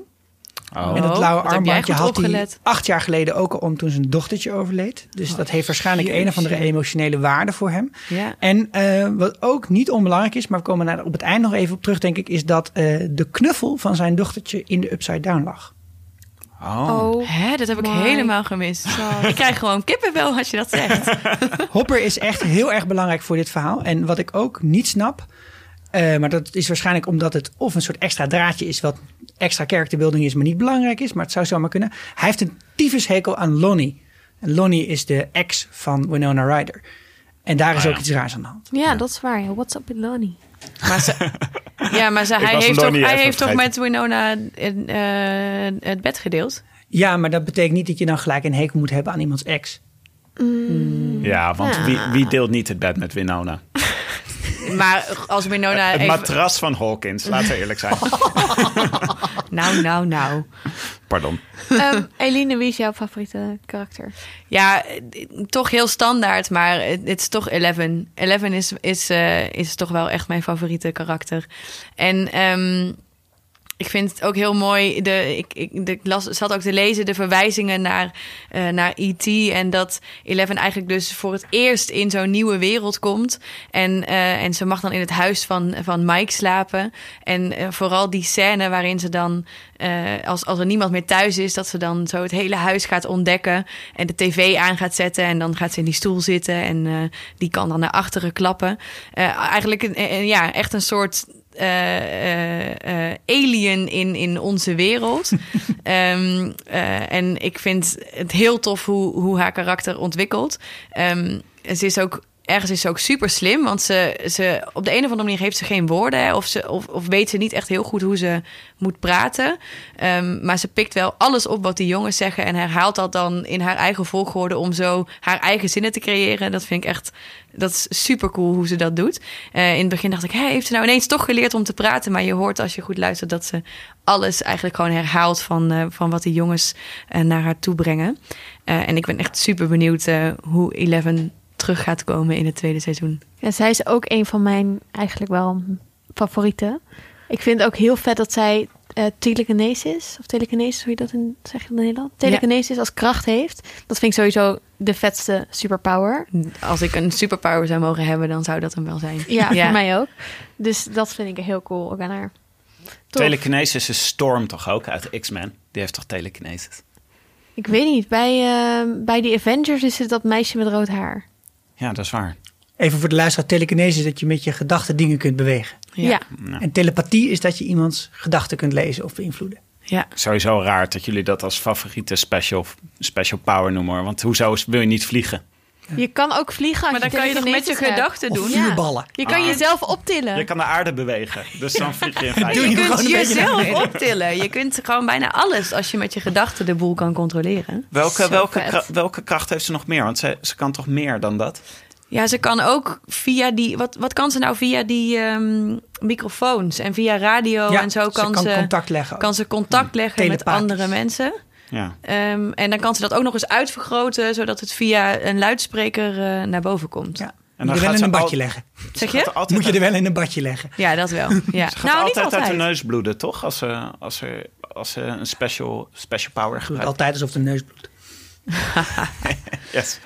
Oh. en dat Oh, jij armbandje had hij acht jaar geleden ook al om toen zijn dochtertje overleed. Dus dat heeft waarschijnlijk een of andere emotionele waarde voor hem. Ja. En eh, wat ook niet onbelangrijk is, maar we komen daar op het eind nog even op terug, denk ik, is dat eh, de knuffel van zijn dochtertje in de Upside Down lag. Oh. Hè, dat heb ik my helemaal gemist. [LAUGHS] Ik krijg gewoon kippenvel als je dat zegt. [LAUGHS] Hopper is echt heel erg belangrijk voor dit verhaal. En wat ik ook niet snap, eh, maar dat is waarschijnlijk omdat het of een soort extra draadje is, wat extra characterbuilding is, maar niet belangrijk is, maar het zou zomaar kunnen. Hij heeft een tyfushekel aan Lonnie. En Lonnie is de ex van Winona Ryder. En daar is Oh, ook ja. iets raars aan de hand. Ja, dat is waar. ja. What's up with Lonnie? Maar ze, [LAUGHS] ja, maar ze, hij heeft toch, hij heeft toch met Winona eh, het bed gedeeld? Ja, maar dat betekent niet dat je dan gelijk een hekel moet hebben aan iemands ex. Ja, want Ja. wie, wie deelt niet het bed met Winona? [LAUGHS] Maar als Winona Het even... matras van Hawkins, laten we eerlijk zijn. [LAUGHS] Nou, nou, nou. Pardon. Ehm, [LAUGHS] Eline, wie is jouw favoriete karakter? Ja, toch heel standaard, maar het het is toch Eleven. Eleven is, is, eh, is toch wel echt mijn favoriete karakter. En ehm, ik vind het ook heel mooi. De, ik, ik, de, las, zat ook te lezen de verwijzingen naar, eh, naar E.T. En dat Eleven eigenlijk dus voor het eerst in zo'n nieuwe wereld komt. En, eh, en ze mag dan in het huis van, van Mike slapen. En eh, vooral die scène waarin ze dan, als, als er niemand meer thuis is, dat ze dan zo het hele huis gaat ontdekken. En de tv aan gaat zetten. En dan gaat ze in die stoel zitten. En die kan dan naar achteren klappen. Eigenlijk een, een- ja, echt een soort eh, eh, eh, alien in, in onze wereld. [LAUGHS] Ehm, eh, en ik vind het heel tof hoe, hoe haar karakter ontwikkelt. Ehm, ze is ook. Ergens is ze ook super slim, want ze, ze, op de een of andere manier heeft ze geen woorden. Of, ze, of, of weet ze niet echt heel goed hoe ze moet praten. Ehm, maar ze pikt wel alles op wat die jongens zeggen. En herhaalt dat dan in haar eigen volgorde om zo haar eigen zinnen te creëren. Dat vind ik echt dat is super cool hoe ze dat doet. Eh, in het begin dacht ik, heeft ze nou ineens toch geleerd om te praten? Maar je hoort als je goed luistert dat ze alles eigenlijk gewoon herhaalt van, eh, van wat die jongens eh, naar haar toe brengen. En ik ben echt super benieuwd hoe Eleven terug gaat komen in het tweede seizoen. Ja, zij is ook een van mijn eigenlijk wel favorieten. Ik vind het ook heel vet dat zij eh telekinesis, of telekinesis, hoe je dat in, zeg je in Nederland? Telekinesis als kracht heeft. Dat vind ik sowieso de vetste superpower. Als ik een superpower zou mogen hebben, dan zou dat hem wel zijn. Ja, voor mij ook. Dus dat vind ik heel cool ook aan haar. Tof. Telekinesis is Storm toch ook uit X-Men? Die heeft toch telekinesis? Ik weet niet, bij, eh, bij die Avengers is het dat meisje met rood haar. Ja, dat is waar. Even voor de luisteraar, telekinese is dat je met je gedachten dingen kunt bewegen. Ja. En telepathie is dat je iemands gedachten kunt lezen of beïnvloeden. Ja. Sowieso raar dat jullie dat als favoriete special, special power noemen. Want hoezo wil je niet vliegen? Je kan ook vliegen als Maar dan kan je toch met je gedachten doen? Of Ja. vuurballen. Je kan Ah. jezelf optillen. Je kan de aarde bewegen. Dus dan vlieg je in [LAUGHS] Doe feite. je Je kunt jezelf optillen. Je kunt gewoon bijna alles als je met je gedachten de boel kan controleren. Welke, Zo welke, vet. kra- welke kracht heeft ze nog meer? Want ze, ze kan toch meer dan dat? Ja, ze kan ook via die. Wat, wat kan ze nou via die ehm, microfoons en via radio Ja, en zo ze kan, kan ze contact leggen. Kan ze contact leggen met Telepathisch. andere mensen. Ja. Ehm, en dan kan ze dat ook nog eens uitvergroten, zodat het via een luidspreker eh, naar boven komt. Ja. En Moet dan je wel gaat in een badje al- leggen. Zeg je? altijd Moet je er wel in een badje leggen. Ja, dat wel. [LAUGHS] Ja. Ze gaat Nou, niet altijd, uit de altijd. neus bloeden, toch? Als ze, als ze, als ze een special, special power gebruikt. altijd alsof de neus bloedt. [LAUGHS] Yes.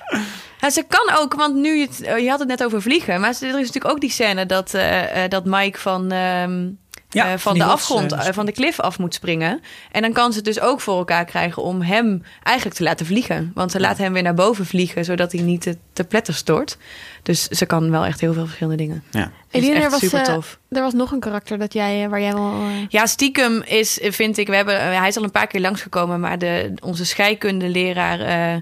Ja, ze kan ook, want nu je, had het net over vliegen, maar er is natuurlijk ook die scène dat, eh, eh, dat Mike van, ehm, Ja, eh, van de rots, afgrond, eh, eh, van de klif af moet springen. En dan kan ze het dus ook voor elkaar krijgen om hem eigenlijk te laten vliegen. Want ze laat hem weer naar boven vliegen, zodat hij niet te, te pletter stort. Dus ze kan wel echt heel veel verschillende dingen. Ja. Eline, er echt was, super eh, tof. er was nog een karakter dat jij, eh, waar jij wel... eh, Ja, stiekem is, vind ik, we hebben, eh, hij is al een paar keer langsgekomen, maar de, onze scheikundeleraar eh, eh,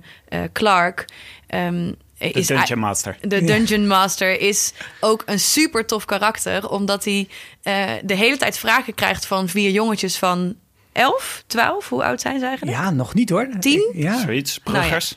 Clark ehm, De is Dungeon Master. de Dungeon Master is ook een super tof karakter. Omdat hij eh, de hele tijd vragen krijgt van vier jongetjes van 11, 12. Hoe oud zijn ze eigenlijk? Ja, nog niet hoor. Tien? Ja. Zoiets. Nou ja. Bruggers.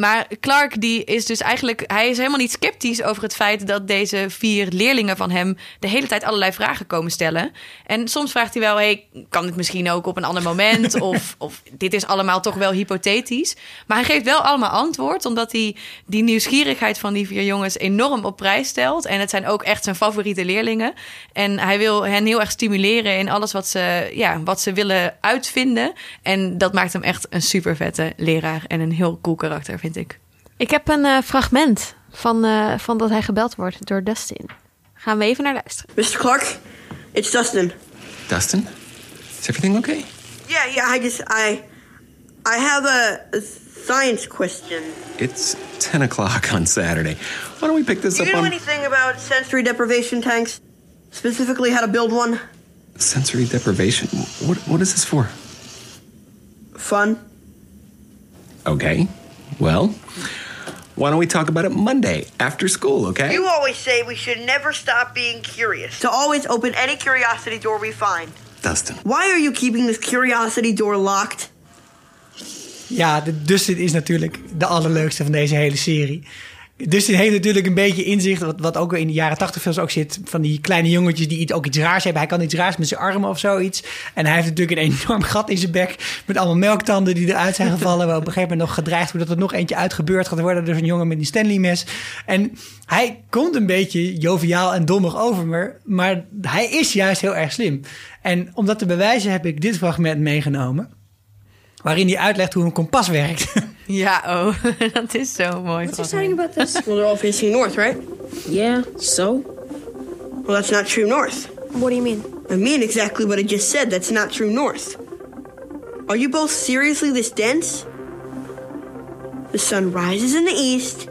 Maar Clark die is dus eigenlijk... Hij is helemaal niet sceptisch over het feit... dat deze vier leerlingen van hem... de hele tijd allerlei vragen komen stellen. En soms vraagt hij wel... Hey, kan dit misschien ook op een ander moment? [LAUGHS] of, of dit is allemaal toch wel hypothetisch. Maar hij geeft wel allemaal antwoord... omdat hij die nieuwsgierigheid van die vier jongens... enorm op prijs stelt. En het zijn ook echt zijn favoriete leerlingen. En hij wil hen heel erg stimuleren... in alles wat ze, ja, wat ze willen uitvinden. En dat maakt hem echt een super vette leraar... en een heel cool karakter, vind ik. Ik heb een eh, fragment van, eh, van dat hij gebeld wordt door Dustin. Gaan we even naar luisteren. Mr. Clark, it's Dustin. Dustin? Is everything okay? Yeah, yeah, I just I I have a, a science question. It's 10 o'clock on Saturday. Why don't we pick this Do up you know on anything about sensory deprivation tanks? Specifically how to build one? sensory deprivation? What, what is this for? Fun. Okay. Well, Why don't we talk about it Monday after school, okay? You always say we should never stop being curious. To always open any curiosity door we find. Dustin. Why are you keeping this curiosity door locked? Ja, de Dustin is natuurlijk de allerleukste van deze hele serie. Dustin heeft natuurlijk een beetje inzicht, wat, wat ook in de jaren tachtig films ook zit, van die kleine jongetjes die iets, ook iets raars hebben. Hij kan iets raars met zijn armen of zoiets. En hij heeft natuurlijk een enorm gat in zijn bek met allemaal melktanden die eruit zijn gevallen. Waar op een gegeven moment nog gedreigd wordt dat er nog eentje uitgebeurd gaat worden door een jongen met een Stanley mes. En hij komt een beetje joviaal en dommig over me, maar hij is juist heel erg slim. En om dat te bewijzen heb ik dit fragment meegenomen. Waarin hij uitlegt hoe een kompas werkt. Ja, oh, dat is zo mooi. What's van hem. exciting about this? Well, they're all facing north, right? yeah, so? Well, that's not true north. What do you mean? I mean exactly what I just said. That's not true north. Are you both seriously this dense? The sun rises in the east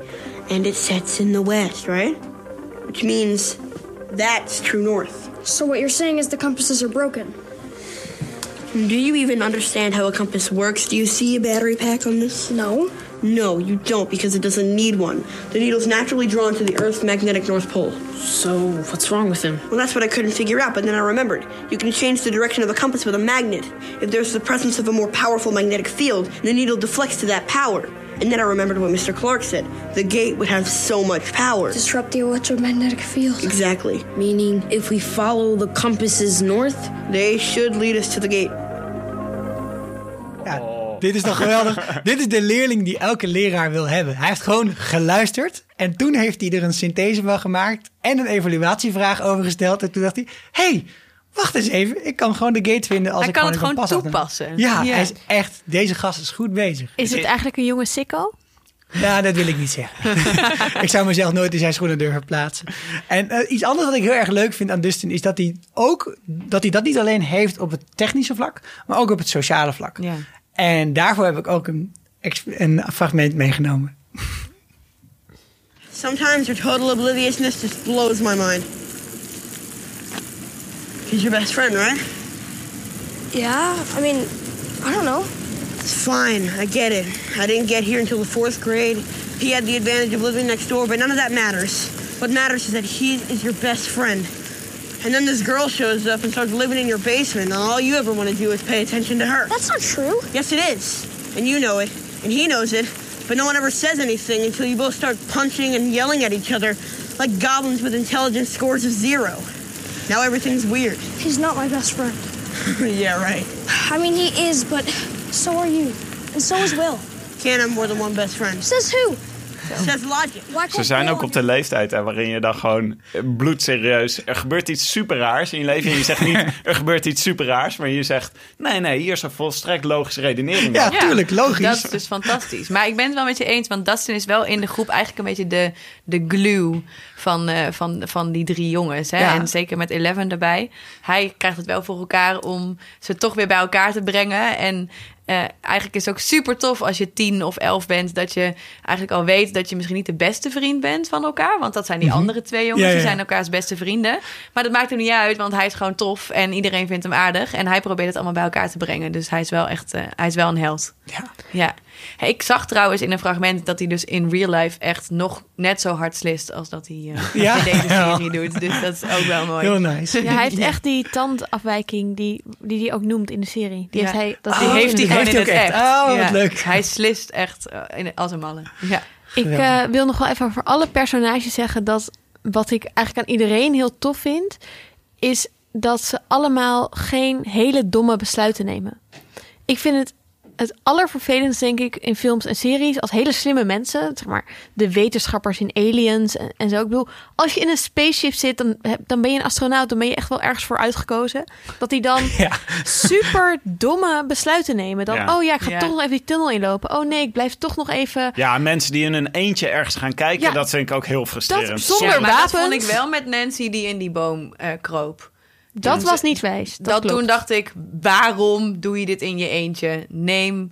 and it sets in the west, right? Which means that's true north. So what you're saying is the compasses are broken. Do you even understand how a compass works? Do you see a battery pack on this? No. No, you don't because it doesn't need one. The needle's naturally drawn to the Earth's magnetic North Pole. So, what's wrong with him? Well, that's what I couldn't figure out, but then I remembered. You can change the direction of a compass with a magnet. If there's the presence of a more powerful magnetic field, the needle deflects to that power. And then I remembered what Mr. Clark said. The gate would have so much power. Disrupt the electromagnetic field. Exactly. Meaning, if we follow the compasses north, They should lead us to the gate. Ja, Dit is toch geweldig? [LAUGHS] dit is de leerling die elke leraar wil hebben. Hij heeft gewoon geluisterd. En toen heeft hij er een synthese van gemaakt. En een evaluatievraag over gesteld. En toen dacht hij: hey, wacht eens even. Ik kan gewoon de gate vinden als Hij ik kan gewoon het gewoon toepassen. Ja, Ja. hij is echt. Deze gast is goed bezig. Is het eigenlijk een jonge sicko? Ja, dat wil ik niet zeggen. [LAUGHS] [LAUGHS] ik zou mezelf nooit in zijn schoenen durven plaatsen. En eh, iets anders wat ik heel erg leuk vind aan Dustin is dat hij ook dat hij dat niet alleen heeft op het technische vlak, maar ook op het sociale vlak. Ja. En daarvoor heb ik ook een, een fragment meegenomen. Sometimes your total obliviousness just blows my mind. He's your best friend, right? Yeah, I mean, I don't know. It's fine. I get it. I didn't get here until the fourth grade. He had the advantage of living next door, but none of that matters. What matters is that he is your best friend. And then this girl shows up and starts living in your basement, and all you ever want to do is pay attention to her. That's not true. Yes, it is. And you know it. And he knows it. But no one ever says anything until you both start punching and yelling at each other like goblins with intelligence scores of zero. Now everything's weird. He's not my best friend. [LAUGHS] yeah, right. I mean, he is, but so are you. And so is Will. Can't have more than one best friend. Says who? Ze zijn ook op de leeftijd hè, waarin je dan gewoon bloedserieus... Er gebeurt iets super raars in je leven. En je zegt niet, [LAUGHS] er gebeurt iets super raars. Maar je zegt, nee, nee, hier is een volstrekt logische redenering. Ja, tuurlijk, logisch. Dat is dus fantastisch. Maar ik ben het wel met je eens, want Dustin is wel in de groep eigenlijk een beetje de, de glue van, eh, van, van die drie jongens. Hè? Ja. En zeker met Eleven erbij. Hij krijgt het wel voor elkaar om ze toch weer bij elkaar te brengen. En eh, eigenlijk is het ook super tof als je tien of elf bent, dat je eigenlijk al weet dat je misschien niet de beste vriend bent van elkaar. Want dat zijn die andere twee jongens, Mhm. Ja, ja, die zijn elkaars beste vrienden. Maar dat maakt hem niet uit, want hij is gewoon tof en iedereen vindt hem aardig. En hij probeert het allemaal bij elkaar te brengen. Dus hij is wel echt, eh, hij is wel een held. Ja. Ja. Ik zag trouwens in een fragment dat hij dus in real life echt nog net zo hard slist als dat hij eh, [LAUGHS] Ja. in deze Ja. serie doet. Dus dat is ook wel mooi. Heel nice. Ja, hij heeft echt die tandafwijking die die hij ook noemt in de serie. Die Ja. heeft hij, dat Die Oh, heeft hij die gewoon heeft in hij het ook echt. echt. Oh, wat Ja. leuk. Hij slist echt eh, in, als een malle. Ja. Ik eh, wil nog wel even voor alle personages zeggen dat wat ik eigenlijk aan iedereen heel tof vind, is dat ze allemaal geen hele domme besluiten nemen. Ik vind het het allervervelendste, denk ik, in films en series als hele slimme mensen, zeg maar de wetenschappers in Aliens en, en zo. Ik bedoel, als je in een spaceship zit, dan, dan ben je een astronaut, dan ben je echt wel ergens voor uitgekozen. Dat die dan [LAUGHS] Ja. super domme besluiten nemen. Dan, Ja. oh ja, ik ga Ja. toch nog even die tunnel inlopen. Oh nee, ik blijf toch nog even. Ja, mensen die in een eentje ergens gaan kijken, Ja. dat vind ik ook heel frustrerend. Dat- zonder Ja, maar dat wapens. vond ik wel met Nancy die in die boom eh, kroop. Dat was niet wijs. Dat, Dat, klopt. toen dacht ik, waarom doe je dit in je eentje? Neem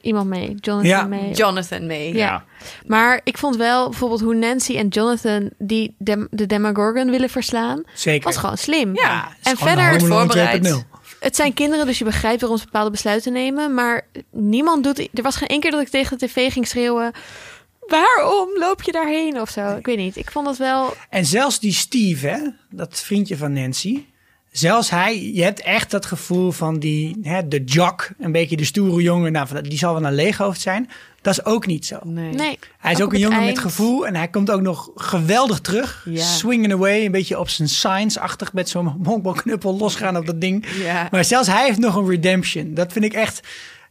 iemand mee, Jonathan Ja. mee. Jonathan mee. Ja. Ja. Maar ik vond wel bijvoorbeeld hoe Nancy en Jonathan die Dem- de Demogorgon willen verslaan, Zeker. was gewoon slim. Ja, en verder, voorbereid. 2.0. het zijn kinderen, dus je begrijpt waarom ze bepaalde besluiten nemen. Maar niemand doet. Er was geen één keer dat ik tegen de tv ging schreeuwen. Waarom loop je daarheen of zo? Ik weet niet. Ik vond het wel... En zelfs die Steve, hè, dat vriendje van Nancy. Zelfs hij, je hebt echt dat gevoel van die, hè, de jock, een beetje de stoere jongen. Nou, die zal wel een leeghoofd zijn. Dat is ook niet zo. Nee. Nee. Hij is ook, een jongen eind. met gevoel en hij komt ook nog geweldig terug. Ja. Swinging away, een beetje op zijn science-achtig met zo'n [LAUGHS] honkbalknuppel losgaan op dat ding. Ja. Maar zelfs hij heeft nog een redemption. Dat vind ik echt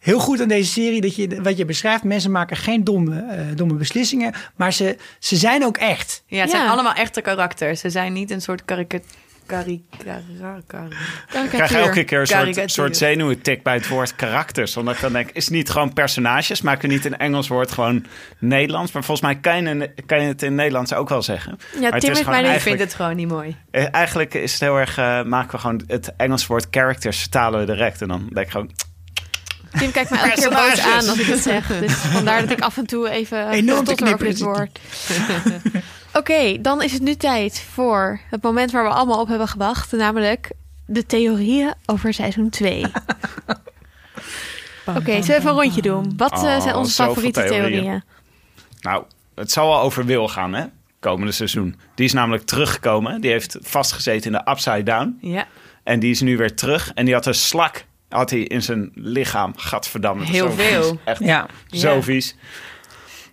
heel goed aan deze serie. Dat je, wat je beschrijft, mensen maken geen domme, eh, domme beslissingen. Maar ze, ze zijn ook echt. Ja, het zijn allemaal echte karakters. Ze zijn niet een soort karikatuur. Kari, kari, kari. Ik krijg elke keer een soort, Karikatuur. soort zenuwentik bij het woord karakters. Omdat ik dan denk, is het niet gewoon personages? Maken we niet een Engels woord gewoon Nederlands? Maar volgens mij kan je, kan je het in Nederlands ook wel zeggen. Ja, Maar Tim Ik vind het gewoon niet mooi. Eh, Eigenlijk is het heel erg, eh, maken we gewoon het Engels woord characters, vertalen we direct. En dan denk ik gewoon, Tim kijkt mij elke keer boos aan als ik het zeg. Dus vandaar dat ik af en toe even Enorm te over dit woord. [LAUGHS] Oké, dan is het nu tijd voor het moment waar we allemaal op hebben gewacht. Namelijk de theorieën over seizoen 2. [LAUGHS] Oké, zullen we even een rondje doen? Wat eh, Oh, zijn onze zoveel favoriete theorieën. theorieën? nou, het zal wel over Wil gaan, hè? Komende seizoen. Die is namelijk teruggekomen. Die heeft vastgezeten in de Upside Down. Ja, En die is nu weer terug. En die had een slak had hij in zijn lichaam. Gadverdamme. Heel zo veel. vies. Echt Ja. zo Ja. vies.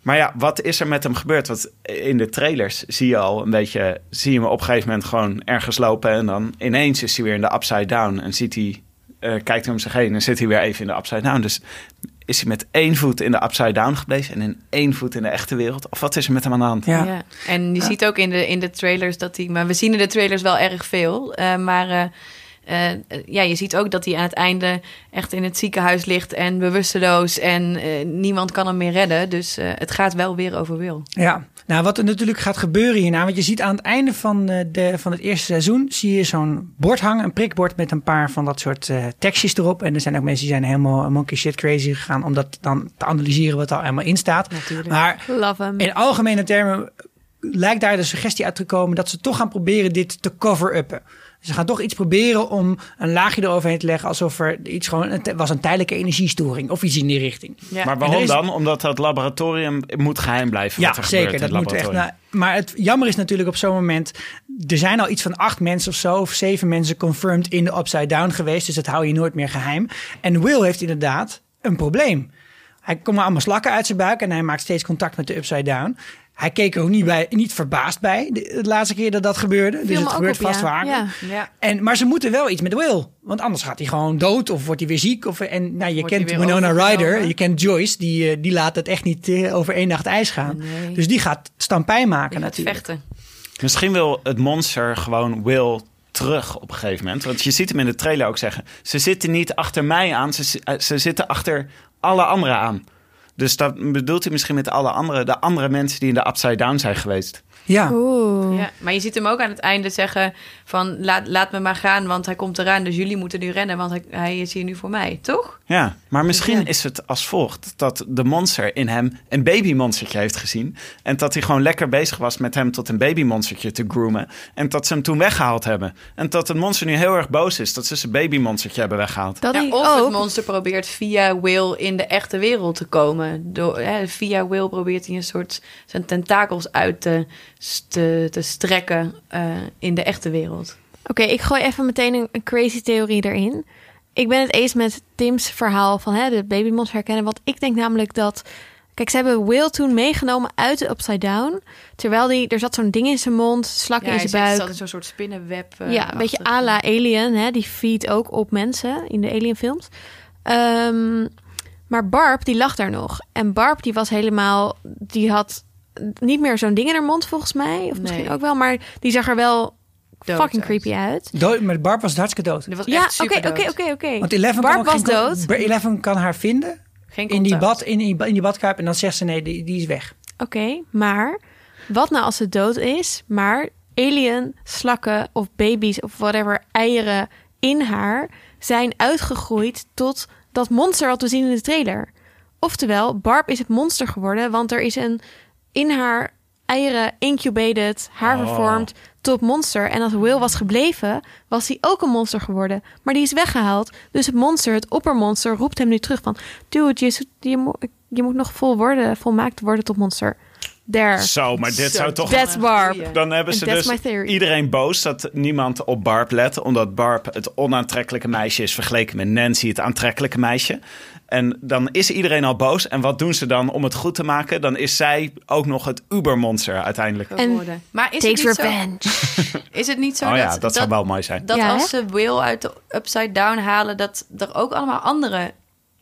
Maar ja, wat is er met hem gebeurd? Want in de trailers zie je al een beetje... zie je hem op een gegeven moment gewoon ergens lopen... en dan ineens is hij weer in de upside down... en ziet hij, eh, kijkt hij om zich heen en zit hij weer even in de upside down. Dus is hij met één voet in de upside down gebleven... en in één voet in de echte wereld? Of wat is er met hem aan de hand? Ja. ja. En je ziet ook in de, in de trailers dat hij... Maar we zien in de trailers wel erg veel. eh, maar eh, eh, ja, je ziet ook dat hij aan het einde echt in het ziekenhuis ligt... en bewusteloos en eh, niemand kan hem meer redden. Dus eh, het gaat wel weer over Wil. Ja, nou wat er natuurlijk gaat gebeuren hierna, want je ziet aan het einde van, de, van het eerste seizoen, zie je zo'n bord hangen, een prikbord met een paar van dat soort tekstjes erop. En er zijn ook mensen die zijn helemaal monkey shit crazy gegaan om dat dan te analyseren wat er allemaal in staat. Natuurlijk. Maar Love in algemene termen lijkt daar de suggestie uit te komen dat ze toch gaan proberen dit te cover-uppen. Ze gaan toch iets proberen om een laagje eroverheen te leggen alsof er iets gewoon, het was een tijdelijke energiestoring of iets in die richting. Ja. Maar waarom is- dan? Omdat dat laboratorium moet geheim blijven. Ja, wat er zeker. gebeurt in Dat het moet echt. Nou, maar het jammer is natuurlijk op zo'n moment. Er zijn al iets van acht mensen of zo, of zeven mensen confirmed in de Upside Down geweest. Dus dat hou je nooit meer geheim. En Will heeft inderdaad een probleem. Hij komt maar allemaal slakken uit zijn buik en hij maakt steeds contact met de Upside Down. Hij keek er ook niet, bij, niet verbaasd bij de, de laatste keer dat dat gebeurde. dus het gebeurt op, vast ja. vaker. Ja. Ja. En, maar ze moeten wel iets met Will. Want anders gaat hij gewoon dood of wordt hij weer ziek. Of, en nou, je Wordt kent Winona. Ryder, je kent Joyce. Die, eh, die laat het echt niet eh, over één nacht ijs gaan. Nee. Dus die gaat stampijn maken Die gaat natuurlijk. vechten. Misschien wil het monster gewoon Will terug op een gegeven moment. Want je ziet hem in de trailer ook zeggen... ze zitten niet achter mij aan, ze, zi- eh, ze zitten achter alle anderen aan. Dus dat bedoelt hij misschien met alle andere... de andere mensen die in de Upside Down zijn geweest. Ja. Oeh. Ja, maar je ziet hem ook aan het einde zeggen van laat, laat me maar gaan, want hij komt eraan. Dus jullie moeten nu rennen, want hij, hij is hier nu voor mij, toch? Ja, maar misschien is het als volgt... dat de monster in hem een babymonstertje heeft gezien... en dat hij gewoon lekker bezig was met hem tot een babymonstertje te groomen... en dat ze hem toen weggehaald hebben. En dat het monster nu heel erg boos is... dat ze zijn babymonstertje hebben weggehaald. Dat Ja, of het ook. monster probeert via Will in de echte wereld te komen. Door, hè, via Will probeert hij een soort zijn tentakels uit te, te, te strekken eh, in de echte wereld. Oké, ik gooi even meteen een, een crazy theorie erin. Ik ben het eens met Tim's verhaal van hè, de babymonster herkennen. Want ik denk namelijk dat... Kijk, ze hebben Will toen meegenomen uit de Upside Down. Terwijl die, er zat zo'n ding in zijn mond, slak in zijn buik. zat in zo'n soort spinnenweb. eh, ja, een beetje à la Alien. Hè? Die feed ook op mensen in de Alien films. Ehm, maar Barb, die lag daar nog. En Barb, die was helemaal... Die had niet meer zo'n ding in haar mond, volgens mij. Of misschien Nee. ook wel. Maar die zag er wel Dood fucking uit. creepy uit. Dood, met Barb was het hartstikke dood. Dat was Ja, echt oké, oké, oké, oké. Want Eleven Barb was dood. Eleven kan haar vinden Geen in die, bad, in, die, in die badkuip. En dan zegt ze nee, die, die is weg. Oké, maar wat nou als ze dood is, maar alien, slakken of baby's of whatever eieren in haar zijn uitgegroeid tot dat monster wat we zien in de trailer. Oftewel, Barb is het monster geworden, want er is een in haar eieren incubated, haar Oh. vervormd tot monster. En als Will was gebleven, was hij ook een monster geworden. Maar die is weggehaald. Dus het monster, het oppermonster, roept hem nu terug van... Dude, je, je, moet, je moet nog vol worden, volmaakt worden tot monster. There. Zo, maar dit zou toch... That's Barb. Dan hebben ze And dus iedereen boos dat niemand op Barb let. Omdat Barb het onaantrekkelijke meisje is vergeleken met Nancy, het aantrekkelijke meisje. En dan is iedereen al boos. En wat doen ze dan om het goed te maken? Dan is zij ook nog het ubermonster uiteindelijk. En geworden. Maar is takes het niet revenge. zo? [LAUGHS] Is het niet zo oh dat ja, dat, zou wel mooi zijn. dat Ja, als hè? ze Will uit de Upside Down halen, dat er ook allemaal andere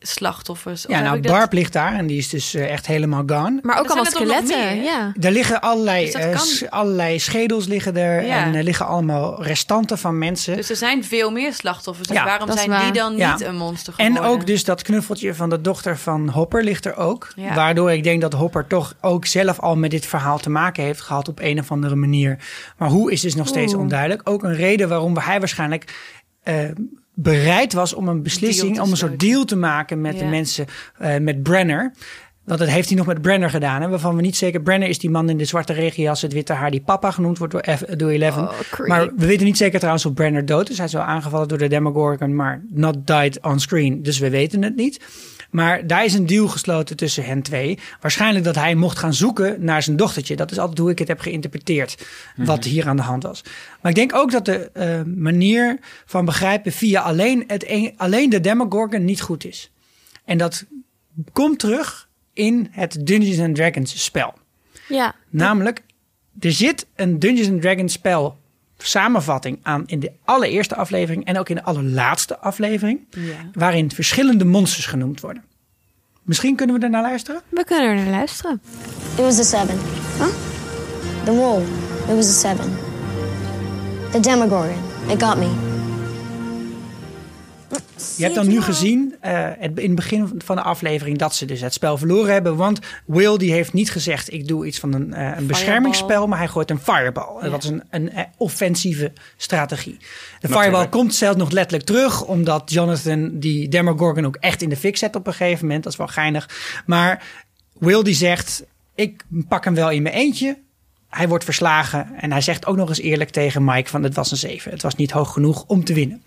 slachtoffers. Of Ja, nou, dat- Barb ligt daar en die is dus eh, echt helemaal gone. Maar ook allemaal er skeletten. Ja. Er liggen allerlei, Dus eh, allerlei schedels liggen er Ja. en er liggen allemaal restanten van mensen. Dus er zijn veel meer slachtoffers. Dus Ja, waarom zijn die dan Ja. niet een monster En geworden? ook dus dat knuffeltje van de dochter van Hopper ligt er ook. Ja. Waardoor ik denk dat Hopper toch ook zelf al met dit verhaal te maken heeft gehad op een of andere manier. Maar hoe is dus nog steeds onduidelijk. Ook een reden waarom hij waarschijnlijk eh, bereid was om een beslissing, om een soort deal te maken met de mensen, eh, met Brenner. Want dat heeft hij nog met Brenner gedaan. Hè, waarvan we niet zeker. Brenner is die man in de zwarte regenjas, het witte haar, die papa genoemd wordt door, F, door Eleven. Oh, maar we weten niet zeker trouwens of Brenner dood is. Hij is wel aangevallen door de Demogorgon, maar not died on screen. Dus we weten het niet. Maar daar is een deal gesloten tussen hen twee. Waarschijnlijk dat hij mocht gaan zoeken naar zijn dochtertje. Dat is altijd hoe ik het heb geïnterpreteerd. Wat hier aan de hand was. Maar ik denk ook dat de eh, manier van begrijpen via alleen, het een- alleen de Demogorgon niet goed is. En dat komt terug in het Dungeons and Dragons spel. Ja. Namelijk, er zit een Dungeons and Dragons spel samenvatting aan in de allereerste aflevering en ook in de allerlaatste aflevering, waarin verschillende monsters genoemd worden. Misschien kunnen we er naar luisteren? We kunnen er naar luisteren. It was a seven. Huh? The roll. It was a seven. The Demogorgon. It got me. Je hebt dan nu gezien eh, het, in het begin van de aflevering dat ze dus het spel verloren hebben. Want Will die heeft niet gezegd ik doe iets van een, eh, een beschermingsspel, maar hij gooit een fireball. En dat is een, een eh, offensieve strategie. De fireball komt zelfs nog letterlijk terug, omdat Jonathan die Demogorgon ook echt in de fik zet op een gegeven moment. Dat is wel geinig. Maar Will die zegt ik pak hem wel in mijn eentje. Hij wordt verslagen en hij zegt ook nog eens eerlijk tegen Mike van het was een 7. Het was niet hoog genoeg om te winnen.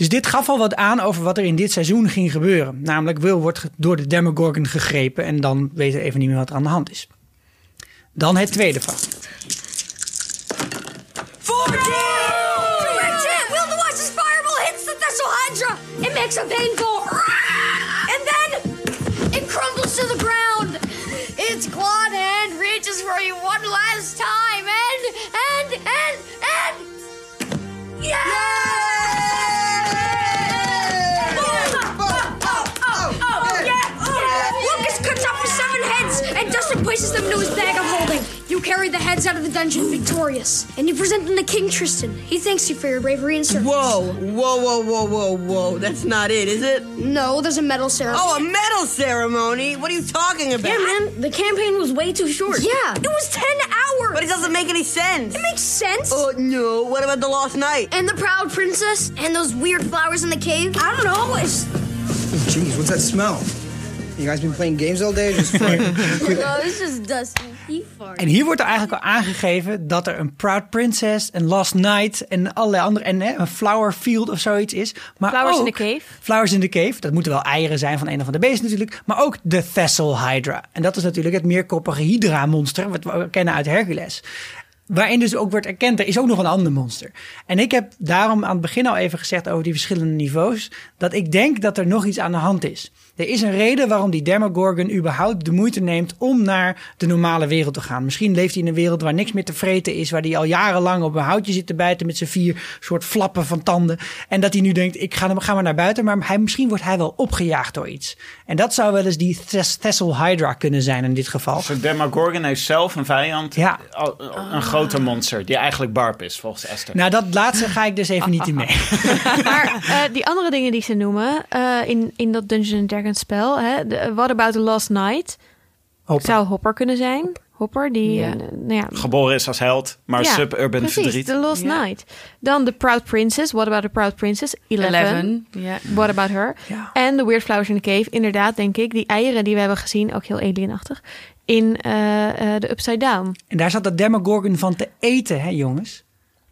Dus dit gaf al wat aan over wat er in dit seizoen ging gebeuren. Namelijk Will wordt door de Demogorgon gegrepen en dan weten we even niet meer wat er aan de hand is. Dan het tweede vak. It makes a painful. And then it crumbles to the ground. Its clawed hand reaches for you one and Dustin places them into his bag of holding. You carry the heads out of the dungeon victorious, and you present them to King Tristan. He thanks you for your bravery and service. Whoa, whoa, whoa, whoa, whoa, whoa. That's not it, is it? No, there's a medal ceremony. Oh, a medal ceremony? What are you talking about? yeah, man. The campaign was way too short. Yeah, it was ten hours. But it doesn't make any sense. It makes sense. Oh, no. What about the lost night? and the proud princess and those weird flowers in the cave. I don't know. It's Jeez, what's that smell? You guys been playing games all day? Just [LAUGHS] [LAUGHS] no, it's just Dustin. He farted. En hier wordt er eigenlijk al aangegeven dat er een Proud Princess, een Last Night en allerlei andere en hè, een Flower Field of zoiets is. Maar Flowers in the Cave. Flowers in the Cave, dat moeten wel eieren zijn van een of andere beesten natuurlijk. Maar ook de Thessal Hydra. En dat is natuurlijk het meerkoppige Hydra-monster, wat we kennen uit Hercules. Waarin dus ook wordt erkend, er is ook nog een ander monster. En ik heb daarom aan het begin al even gezegd over die verschillende niveaus, dat ik denk dat er nog iets aan de hand is. Er is een reden waarom die Demogorgon überhaupt de moeite neemt om naar de normale wereld te gaan. Misschien leeft hij in een wereld waar niks meer te vreten is, waar hij al jarenlang op een houtje zit te bijten met zijn vier soort flappen van tanden. En dat hij nu denkt, ik ga, ga maar naar buiten, maar hij, misschien wordt hij wel opgejaagd door iets. En dat zou wel eens die Thess- Thessal Hydra kunnen zijn in dit geval. De Demogorgon heeft zelf een vijand. Ja. Een grote monster. Die eigenlijk Barb is, volgens Esther. Nou, dat laatste ga ik dus even niet in mee. [LAUGHS] Maar eh, die andere dingen die ze noemen eh, in, in dat Dungeons Dragons spel, hè, de, What About the Last Night, Hopper. zou Hopper kunnen zijn. Hopper, die, eh, nou ja, Geboren is als held, maar ja, suburban precies, verdriet. The Lost. Night. Dan The Proud Princess, What About the Proud Princess? Eleven. What About Her? Ja. En The Weird Flowers in the Cave. Inderdaad, denk ik. Die eieren die we hebben gezien, ook heel alienachtig, in eh, eh, de Upside Down. En daar zat de Demogorgon van te eten, hè jongens?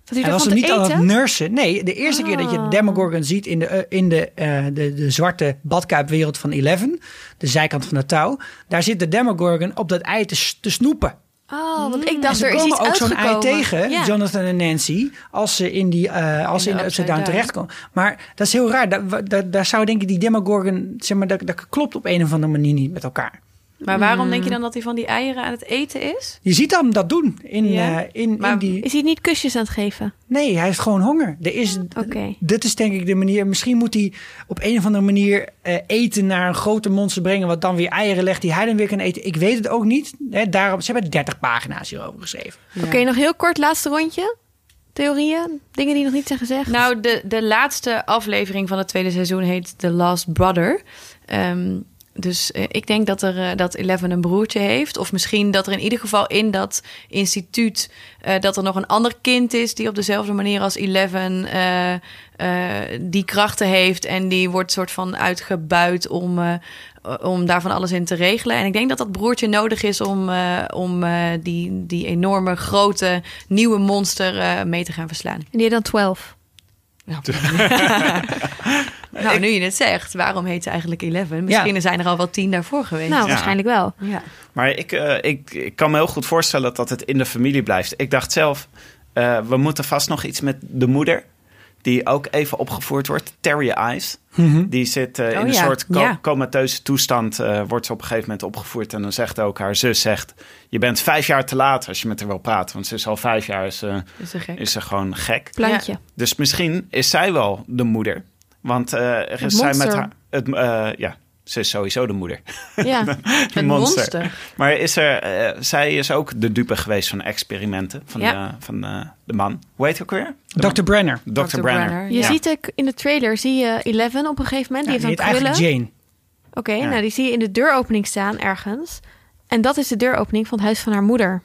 Dat hij Hij was niet aan het nursen. Nee, de eerste keer dat je Ah. de Demogorgon ziet in de, eh, in de, eh, de, de zwarte badkuipwereld van Eleven, de zijkant van het touw, daar zit de Demogorgon op dat ei te, te snoepen. Oh, want ik dacht ze er is iets ook zo'n ei tegen, Ja. Jonathan en Nancy, als ze in, die, eh, als ze in de de Upside Down. terechtkomen. Maar dat is heel raar. Daar, daar, daar zou denk ik die Demogorgon, zeg maar, dat, dat klopt op een of andere manier niet met elkaar. Maar waarom denk je dan dat hij van die eieren aan het eten is? Je ziet hem dat doen in, Ja. eh, in, in Maar die... Is hij niet kusjes aan het geven? Nee, hij heeft gewoon honger. Er is, Oké. Dit is denk ik de manier. Misschien moet hij op een of andere manier eh, eten naar een grote monster brengen. Wat dan weer eieren legt die hij dan weer kan eten. Ik weet het ook niet. Hè, daarom, ze hebben 30 pagina's hierover geschreven. Oké, nog heel kort, laatste rondje. Theorieën? Dingen die nog niet zijn gezegd? Nou, de, de laatste aflevering van het tweede seizoen heet The Last Brother. Ehm, dus eh, ik denk dat, er, eh, dat Eleven een broertje heeft. Of misschien dat er in ieder geval in dat instituut... eh, dat er nog een ander kind is die op dezelfde manier als Eleven... die krachten heeft en die wordt soort van uitgebuit om, om daar van alles in te regelen. En ik denk dat dat broertje nodig is om, om die, die enorme grote nieuwe monster mee te gaan verslaan. En die dan 12. [LAUGHS] Nou, nu je het zegt, waarom heet ze eigenlijk Eleven? Misschien zijn er al wel tien daarvoor geweest. Nou, Ja. waarschijnlijk wel. ja. Maar ik, eh, ik, ik kan me heel goed voorstellen dat het in de familie blijft. Ik dacht zelf, eh, we moeten vast nog iets met de moeder. Die ook even opgevoerd wordt. Terry Eyes. Die zit eh, in Oh een ja, soort co- ja. comateuze toestand. eh, wordt ze op een gegeven moment opgevoerd. En dan zegt ook haar zus, zegt, je bent vijf jaar te laat als je met haar wil praten. Want ze is al vijf jaar is, eh, Is ze gek? is ze gewoon gek. Plantje. Dus misschien is zij wel de moeder. Want is zij met haar... Het, eh, ja, ze is sowieso de moeder. Ja. [LAUGHS] Een monster. Maar is er, eh, zij is ook de dupe geweest van experimenten van, Ja. de, van eh, de man. Hoe heet hij ook weer? De Dr. Brenner. Dr. Dr. Brenner. Brenner, Je Ja. ziet ook in de trailer, zie je Eleven op een gegeven moment. Die Ja, die heeft dan krullen. eigenlijk Oké, Jane. Ja. nou die zie je in de deuropening staan ergens. En dat is de deuropening van het huis van haar moeder.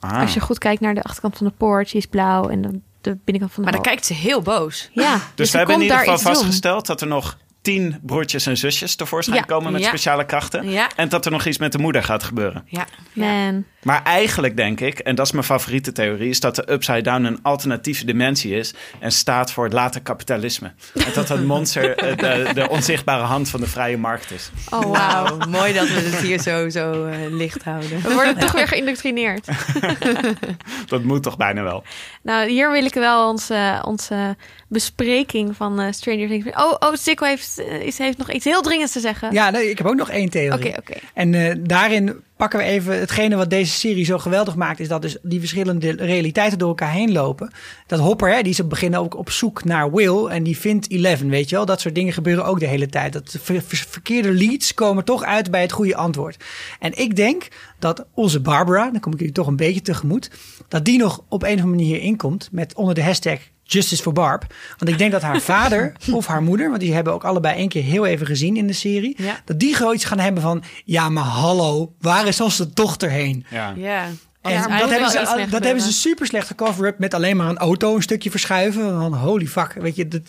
Ah. Als je goed kijkt naar de achterkant van de poort, die is blauw en dan de binnenkant van de Maar dan kijkt ze heel boos. Ja, Dus, dus, we hebben in ieder geval vastgesteld dat er nog tien broertjes en zusjes tevoorschijn Ja. komen met Ja. speciale krachten. Ja. En dat er nog iets met de moeder gaat gebeuren. Ja. Man. Maar eigenlijk denk ik, en dat is mijn favoriete theorie, is dat de Upside Down een alternatieve dimensie is en staat voor het late kapitalisme. En dat het monster eh, de, de onzichtbare hand van de vrije markt is. Oh, wauw. Wauw, mooi dat we het hier zo, zo eh, licht houden. We worden toch weer geïndoctrineerd. [LAUGHS] Dat moet toch bijna wel. Nou, hier wil ik wel onze, onze bespreking van eh, Stranger Things. Oh, oh, Sikko heeft, eh, is, heeft nog iets heel dringends te zeggen. Ja, nee, ik heb ook nog één theorie. Oké, oké. En eh, daarin pakken we even hetgene wat deze serie zo geweldig maakt, is dat dus die verschillende realiteiten door elkaar heen lopen. Dat Hopper, hè, die is op het begin ook op zoek naar Will en die vindt Eleven, weet je wel. Dat soort dingen gebeuren ook de hele tijd. Dat de ver- ver- verkeerde leads komen toch uit bij het goede antwoord. En ik denk dat onze Barbara, dan kom ik jullie toch een beetje tegemoet, dat die nog op een of andere manier inkomt met onder de hashtag Justice for Barb. Want ik denk dat haar [LAUGHS] vader of haar moeder, want die hebben ook allebei één keer heel even gezien in de serie, Ja. dat die gewoon iets gaan hebben van, ja maar hallo, waar is onze dochter heen? Ja. Ja. En Ja, dat, hebben ze, dat hebben ze super slecht gecover-up met alleen maar een auto een stukje verschuiven. Dan, holy fuck, weet je,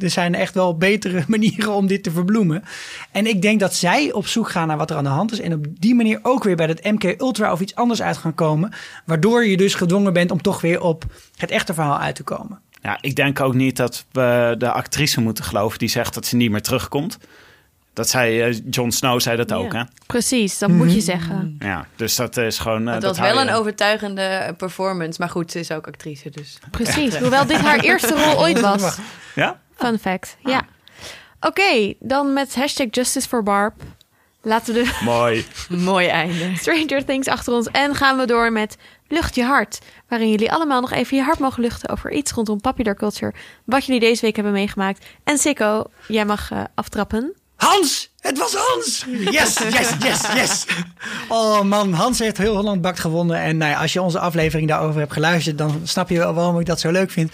er zijn echt wel betere [LAUGHS] manieren om dit te verbloemen. En ik denk dat zij op zoek gaan naar wat er aan de hand is. En op die manier ook weer bij dat MK Ultra of iets anders uit gaan komen. Waardoor je dus gedwongen bent om toch weer op het echte verhaal uit te komen. Ja, ik denk ook niet dat we de actrice moeten geloven die zegt dat ze niet meer terugkomt. Dat zei eh, Jon Snow zei dat ook, hè? Precies, dat moet je zeggen. Ja, dus dat is gewoon. eh, Het dat was wel een overtuigende performance. Maar goed, ze is ook actrice, dus... Precies, hoewel dit haar eerste rol [LAUGHS] ooit was. Ja? Fun fact, ja. Oké, dan met hashtag Justice for Barb. Laten we de Mooi. Mooi einde. [LAUGHS] Stranger Things achter ons. En gaan we door met Lucht je hart. Waarin jullie allemaal nog even je hart mogen luchten over iets rondom popular culture. Wat jullie deze week hebben meegemaakt. En Sikko, jij mag eh, aftrappen. Hans! Het was Hans! Yes, yes, yes, yes! Oh man, Hans heeft heel Holland Bakt gewonnen. En nou ja, als je onze aflevering daarover hebt geluisterd... dan snap je wel waarom ik dat zo leuk vind.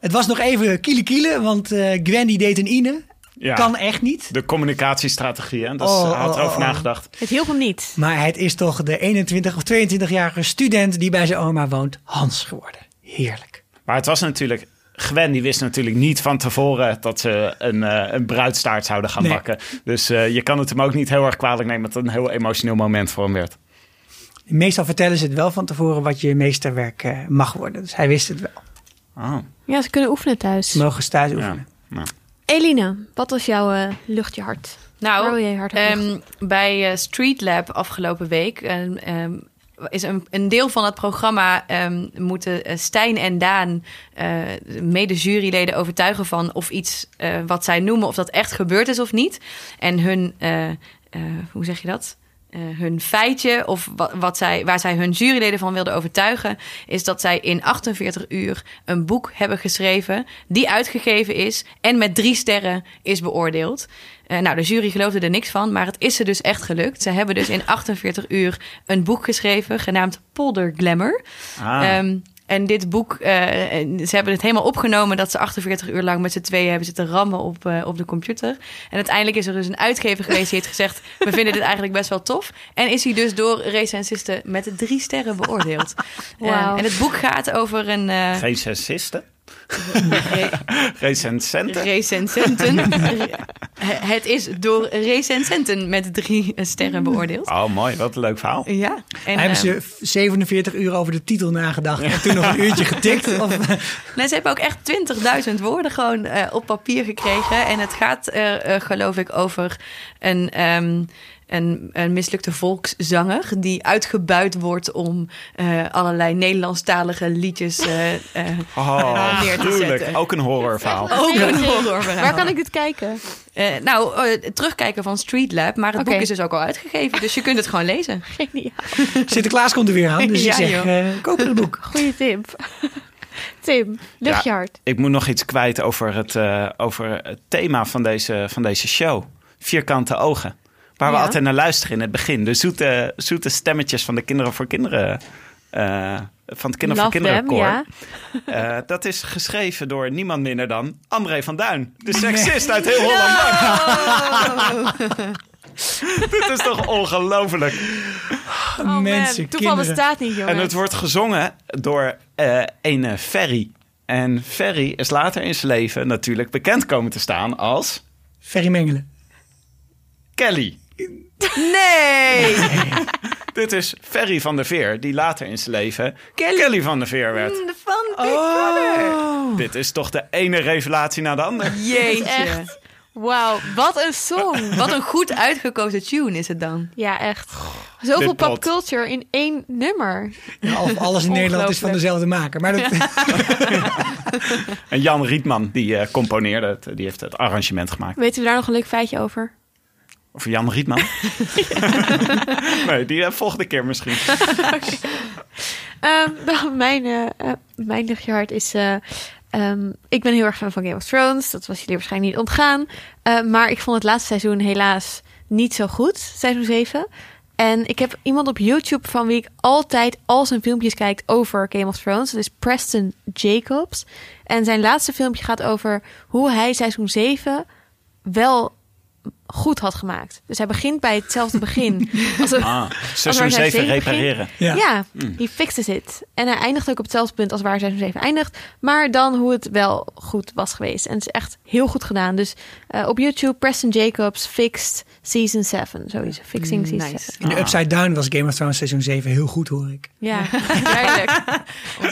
Het was nog even kiele kiele, want eh Gwen die deed een Ine. Ja. Kan echt niet. De communicatiestrategie, hè? Dat is, Oh, had oh, erover oh, oh. nagedacht. Het hielp hem niet. Maar het is toch de 21 of 22-jarige student die bij zijn oma woont, Hans geworden. Heerlijk. Maar het was natuurlijk. Gwen die wist natuurlijk niet van tevoren dat ze een, eh, een bruidstaart zouden gaan Nee. bakken. Dus eh, je kan het hem ook niet heel erg kwalijk nemen dat het een heel emotioneel moment voor hem werd. Meestal vertellen ze het wel van tevoren wat je meesterwerk eh, mag worden. Dus hij wist het wel. Oh, Ja, ze kunnen oefenen thuis. Ze mogen ze thuis ja. oefenen. Eline, wat was jouw eh, luchtje hart? Nou, je hart ehm, bij eh, Street Lab afgelopen week ehm, ehm, is een, een deel van het programma ehm, moeten eh, Stijn en Daan, eh, mede-juryleden, overtuigen van of iets eh, wat zij noemen, of dat echt gebeurd is of niet. En hun, eh, eh, hoe zeg je dat? Eh, hun feitje, of wat, wat zij, waar zij hun juryleden van wilden overtuigen, is dat zij in 48 uur een boek hebben geschreven die uitgegeven is en met drie sterren is beoordeeld. Eh, nou, de jury geloofde er niks van, maar het is ze dus echt gelukt. Ze hebben dus in [LAUGHS] 48 uur een boek geschreven genaamd Polder Glamour. Ah. Ehm, en dit boek, eh, en ze hebben het helemaal opgenomen dat ze 48 uur lang met z'n tweeën hebben zitten rammen op, eh, op de computer. En uiteindelijk is er dus een uitgever geweest die heeft gezegd: We vinden dit eigenlijk best wel tof. En is hij dus door recensisten met drie sterren beoordeeld. [LAUGHS] Eh, Wauw. en het boek gaat over een. eh, Recensisten? Re- Recensenten? recensenten. [LAUGHS] het is door recensenten met drie sterren beoordeeld. Oh, mooi. Wat een leuk verhaal. Ja, en hebben ehm, ze 47 uur over de titel nagedacht en toen nog een uurtje getikt? [LAUGHS] Of, Nee, ze hebben ook echt 20.000 woorden gewoon eh, op papier gekregen. En het gaat, eh, geloof ik, over een, ehm, een, een mislukte volkszanger... die uitgebuit wordt om eh, allerlei Nederlandstalige liedjes eh, eh, Oh, [LAUGHS] neer te zetten. Ook een horrorverhaal. Ook een horrorverhaal. Waar kan ik dit kijken? Eh, nou, eh, terugkijken van Street Lab. Maar het boek is dus ook al uitgegeven. Dus je kunt het gewoon lezen. [LAUGHS] Geniaal. Sinterklaas komt er weer aan, dus [LAUGHS] Ja, ik zeg, eh, koop het boek. Goeie tip. Tim, luchtje Ja. hart. Ik moet nog iets kwijt over het, eh, over het thema van deze, van deze show. Vierkante ogen. Waar we Ja. altijd naar luisteren in het begin. De zoete, zoete stemmetjes van de Kinderen voor Kinderen. eh, van het Kinderen Love voor Kinderen koor. ja. Eh, dat is geschreven door niemand minder dan André van Duin. De seksist uit heel Holland. [LAUGHS] Dit is toch ongelooflijk. Oh man, Mensen, toeval bestaat niet, jongens. En het wordt gezongen door eh een eh, Ferry. En Ferry is later in zijn leven natuurlijk bekend komen te staan als Ferry Mengelen. Kelly. [LAUGHS] Nee! Dit is Ferry van der Veer, die later in zijn leven Kelly, van der Veer werd. Van Big Brother. Dit is toch de ene revelatie na de andere. [LAUGHS] Jeetje. Echt. Wauw, wat een song. [LAUGHS] Wat een goed uitgekozen tune is het dan. Ja, echt. Zoveel popculture in één nummer. Ja, of alles in Nederland is van dezelfde maker. Maar dat, En Jan Rietman, die eh, componeerde het, die heeft het arrangement gemaakt. Weten we daar nog een leuk feitje over? Of Jan Rietman? [LAUGHS] [LAUGHS] nee, die eh, volgende keer misschien. [LAUGHS] Ehm, nou, mijn, eh, mijn luchtje hart is... eh, ehm, ik ben heel erg fan van Game of Thrones. Dat was jullie waarschijnlijk niet ontgaan. Maar ik vond het laatste seizoen helaas niet zo goed. Seizoen 7. En ik heb iemand op YouTube van wie ik altijd al zijn filmpjes kijk over Game of Thrones. Dat is Preston Jacobs. En zijn laatste filmpje gaat over hoe hij seizoen 7 wel goed had gemaakt. Dus hij begint bij hetzelfde begin. [LAUGHS] als een- Ah, seizoen waar zij 7 zeven begint. repareren. ja. ja, he fixes it. En hij eindigt ook op hetzelfde punt als waar seizoen 7 eindigt. Maar dan hoe het wel goed was geweest. En het is echt heel goed gedaan. Dus eh, op YouTube, Preston Jacobs, Fixed Season 7. Zoiets, Fixing Season Nice. 7. In de Upside Down was Game of Thrones seizoen 7 heel goed, hoor ik. Ja, [LAUGHS] duidelijk.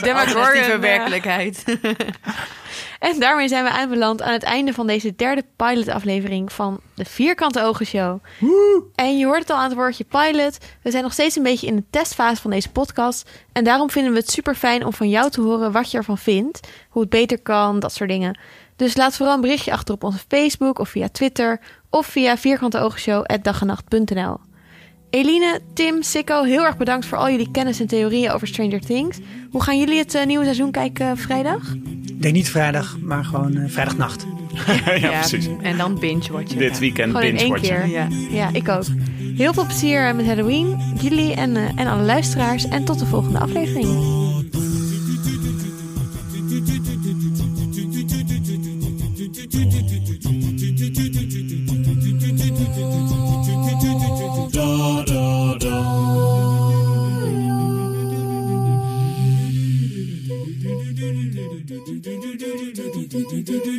Demogorgon, werkelijkheid. [LAUGHS] En daarmee zijn we aanbeland aan het einde van deze derde pilot-aflevering van de Vierkante Ogen Show. En je hoort het al aan het woordje pilot. We zijn nog steeds een beetje in de testfase van deze podcast. En daarom vinden we het super fijn om van jou te horen wat je ervan vindt. Hoe het beter kan, dat soort dingen. Dus laat vooral een berichtje achter op onze Facebook of via Twitter. Of via vierkanteogenshow.dagenacht.nl Eline, Tim, Sikko, heel erg bedankt voor al jullie kennis en theorieën over Stranger Things. Hoe gaan jullie het eh, nieuwe seizoen kijken eh, vrijdag? Ik denk niet vrijdag, maar gewoon eh, vrijdagnacht. [LAUGHS] ja, precies. En dan binge watchen. Dit weekend Gewoon binge-watchen. keer. Ja. Ja, ik ook. Heel veel plezier eh, met Halloween, jullie en, eh, en alle luisteraars. En tot de volgende aflevering.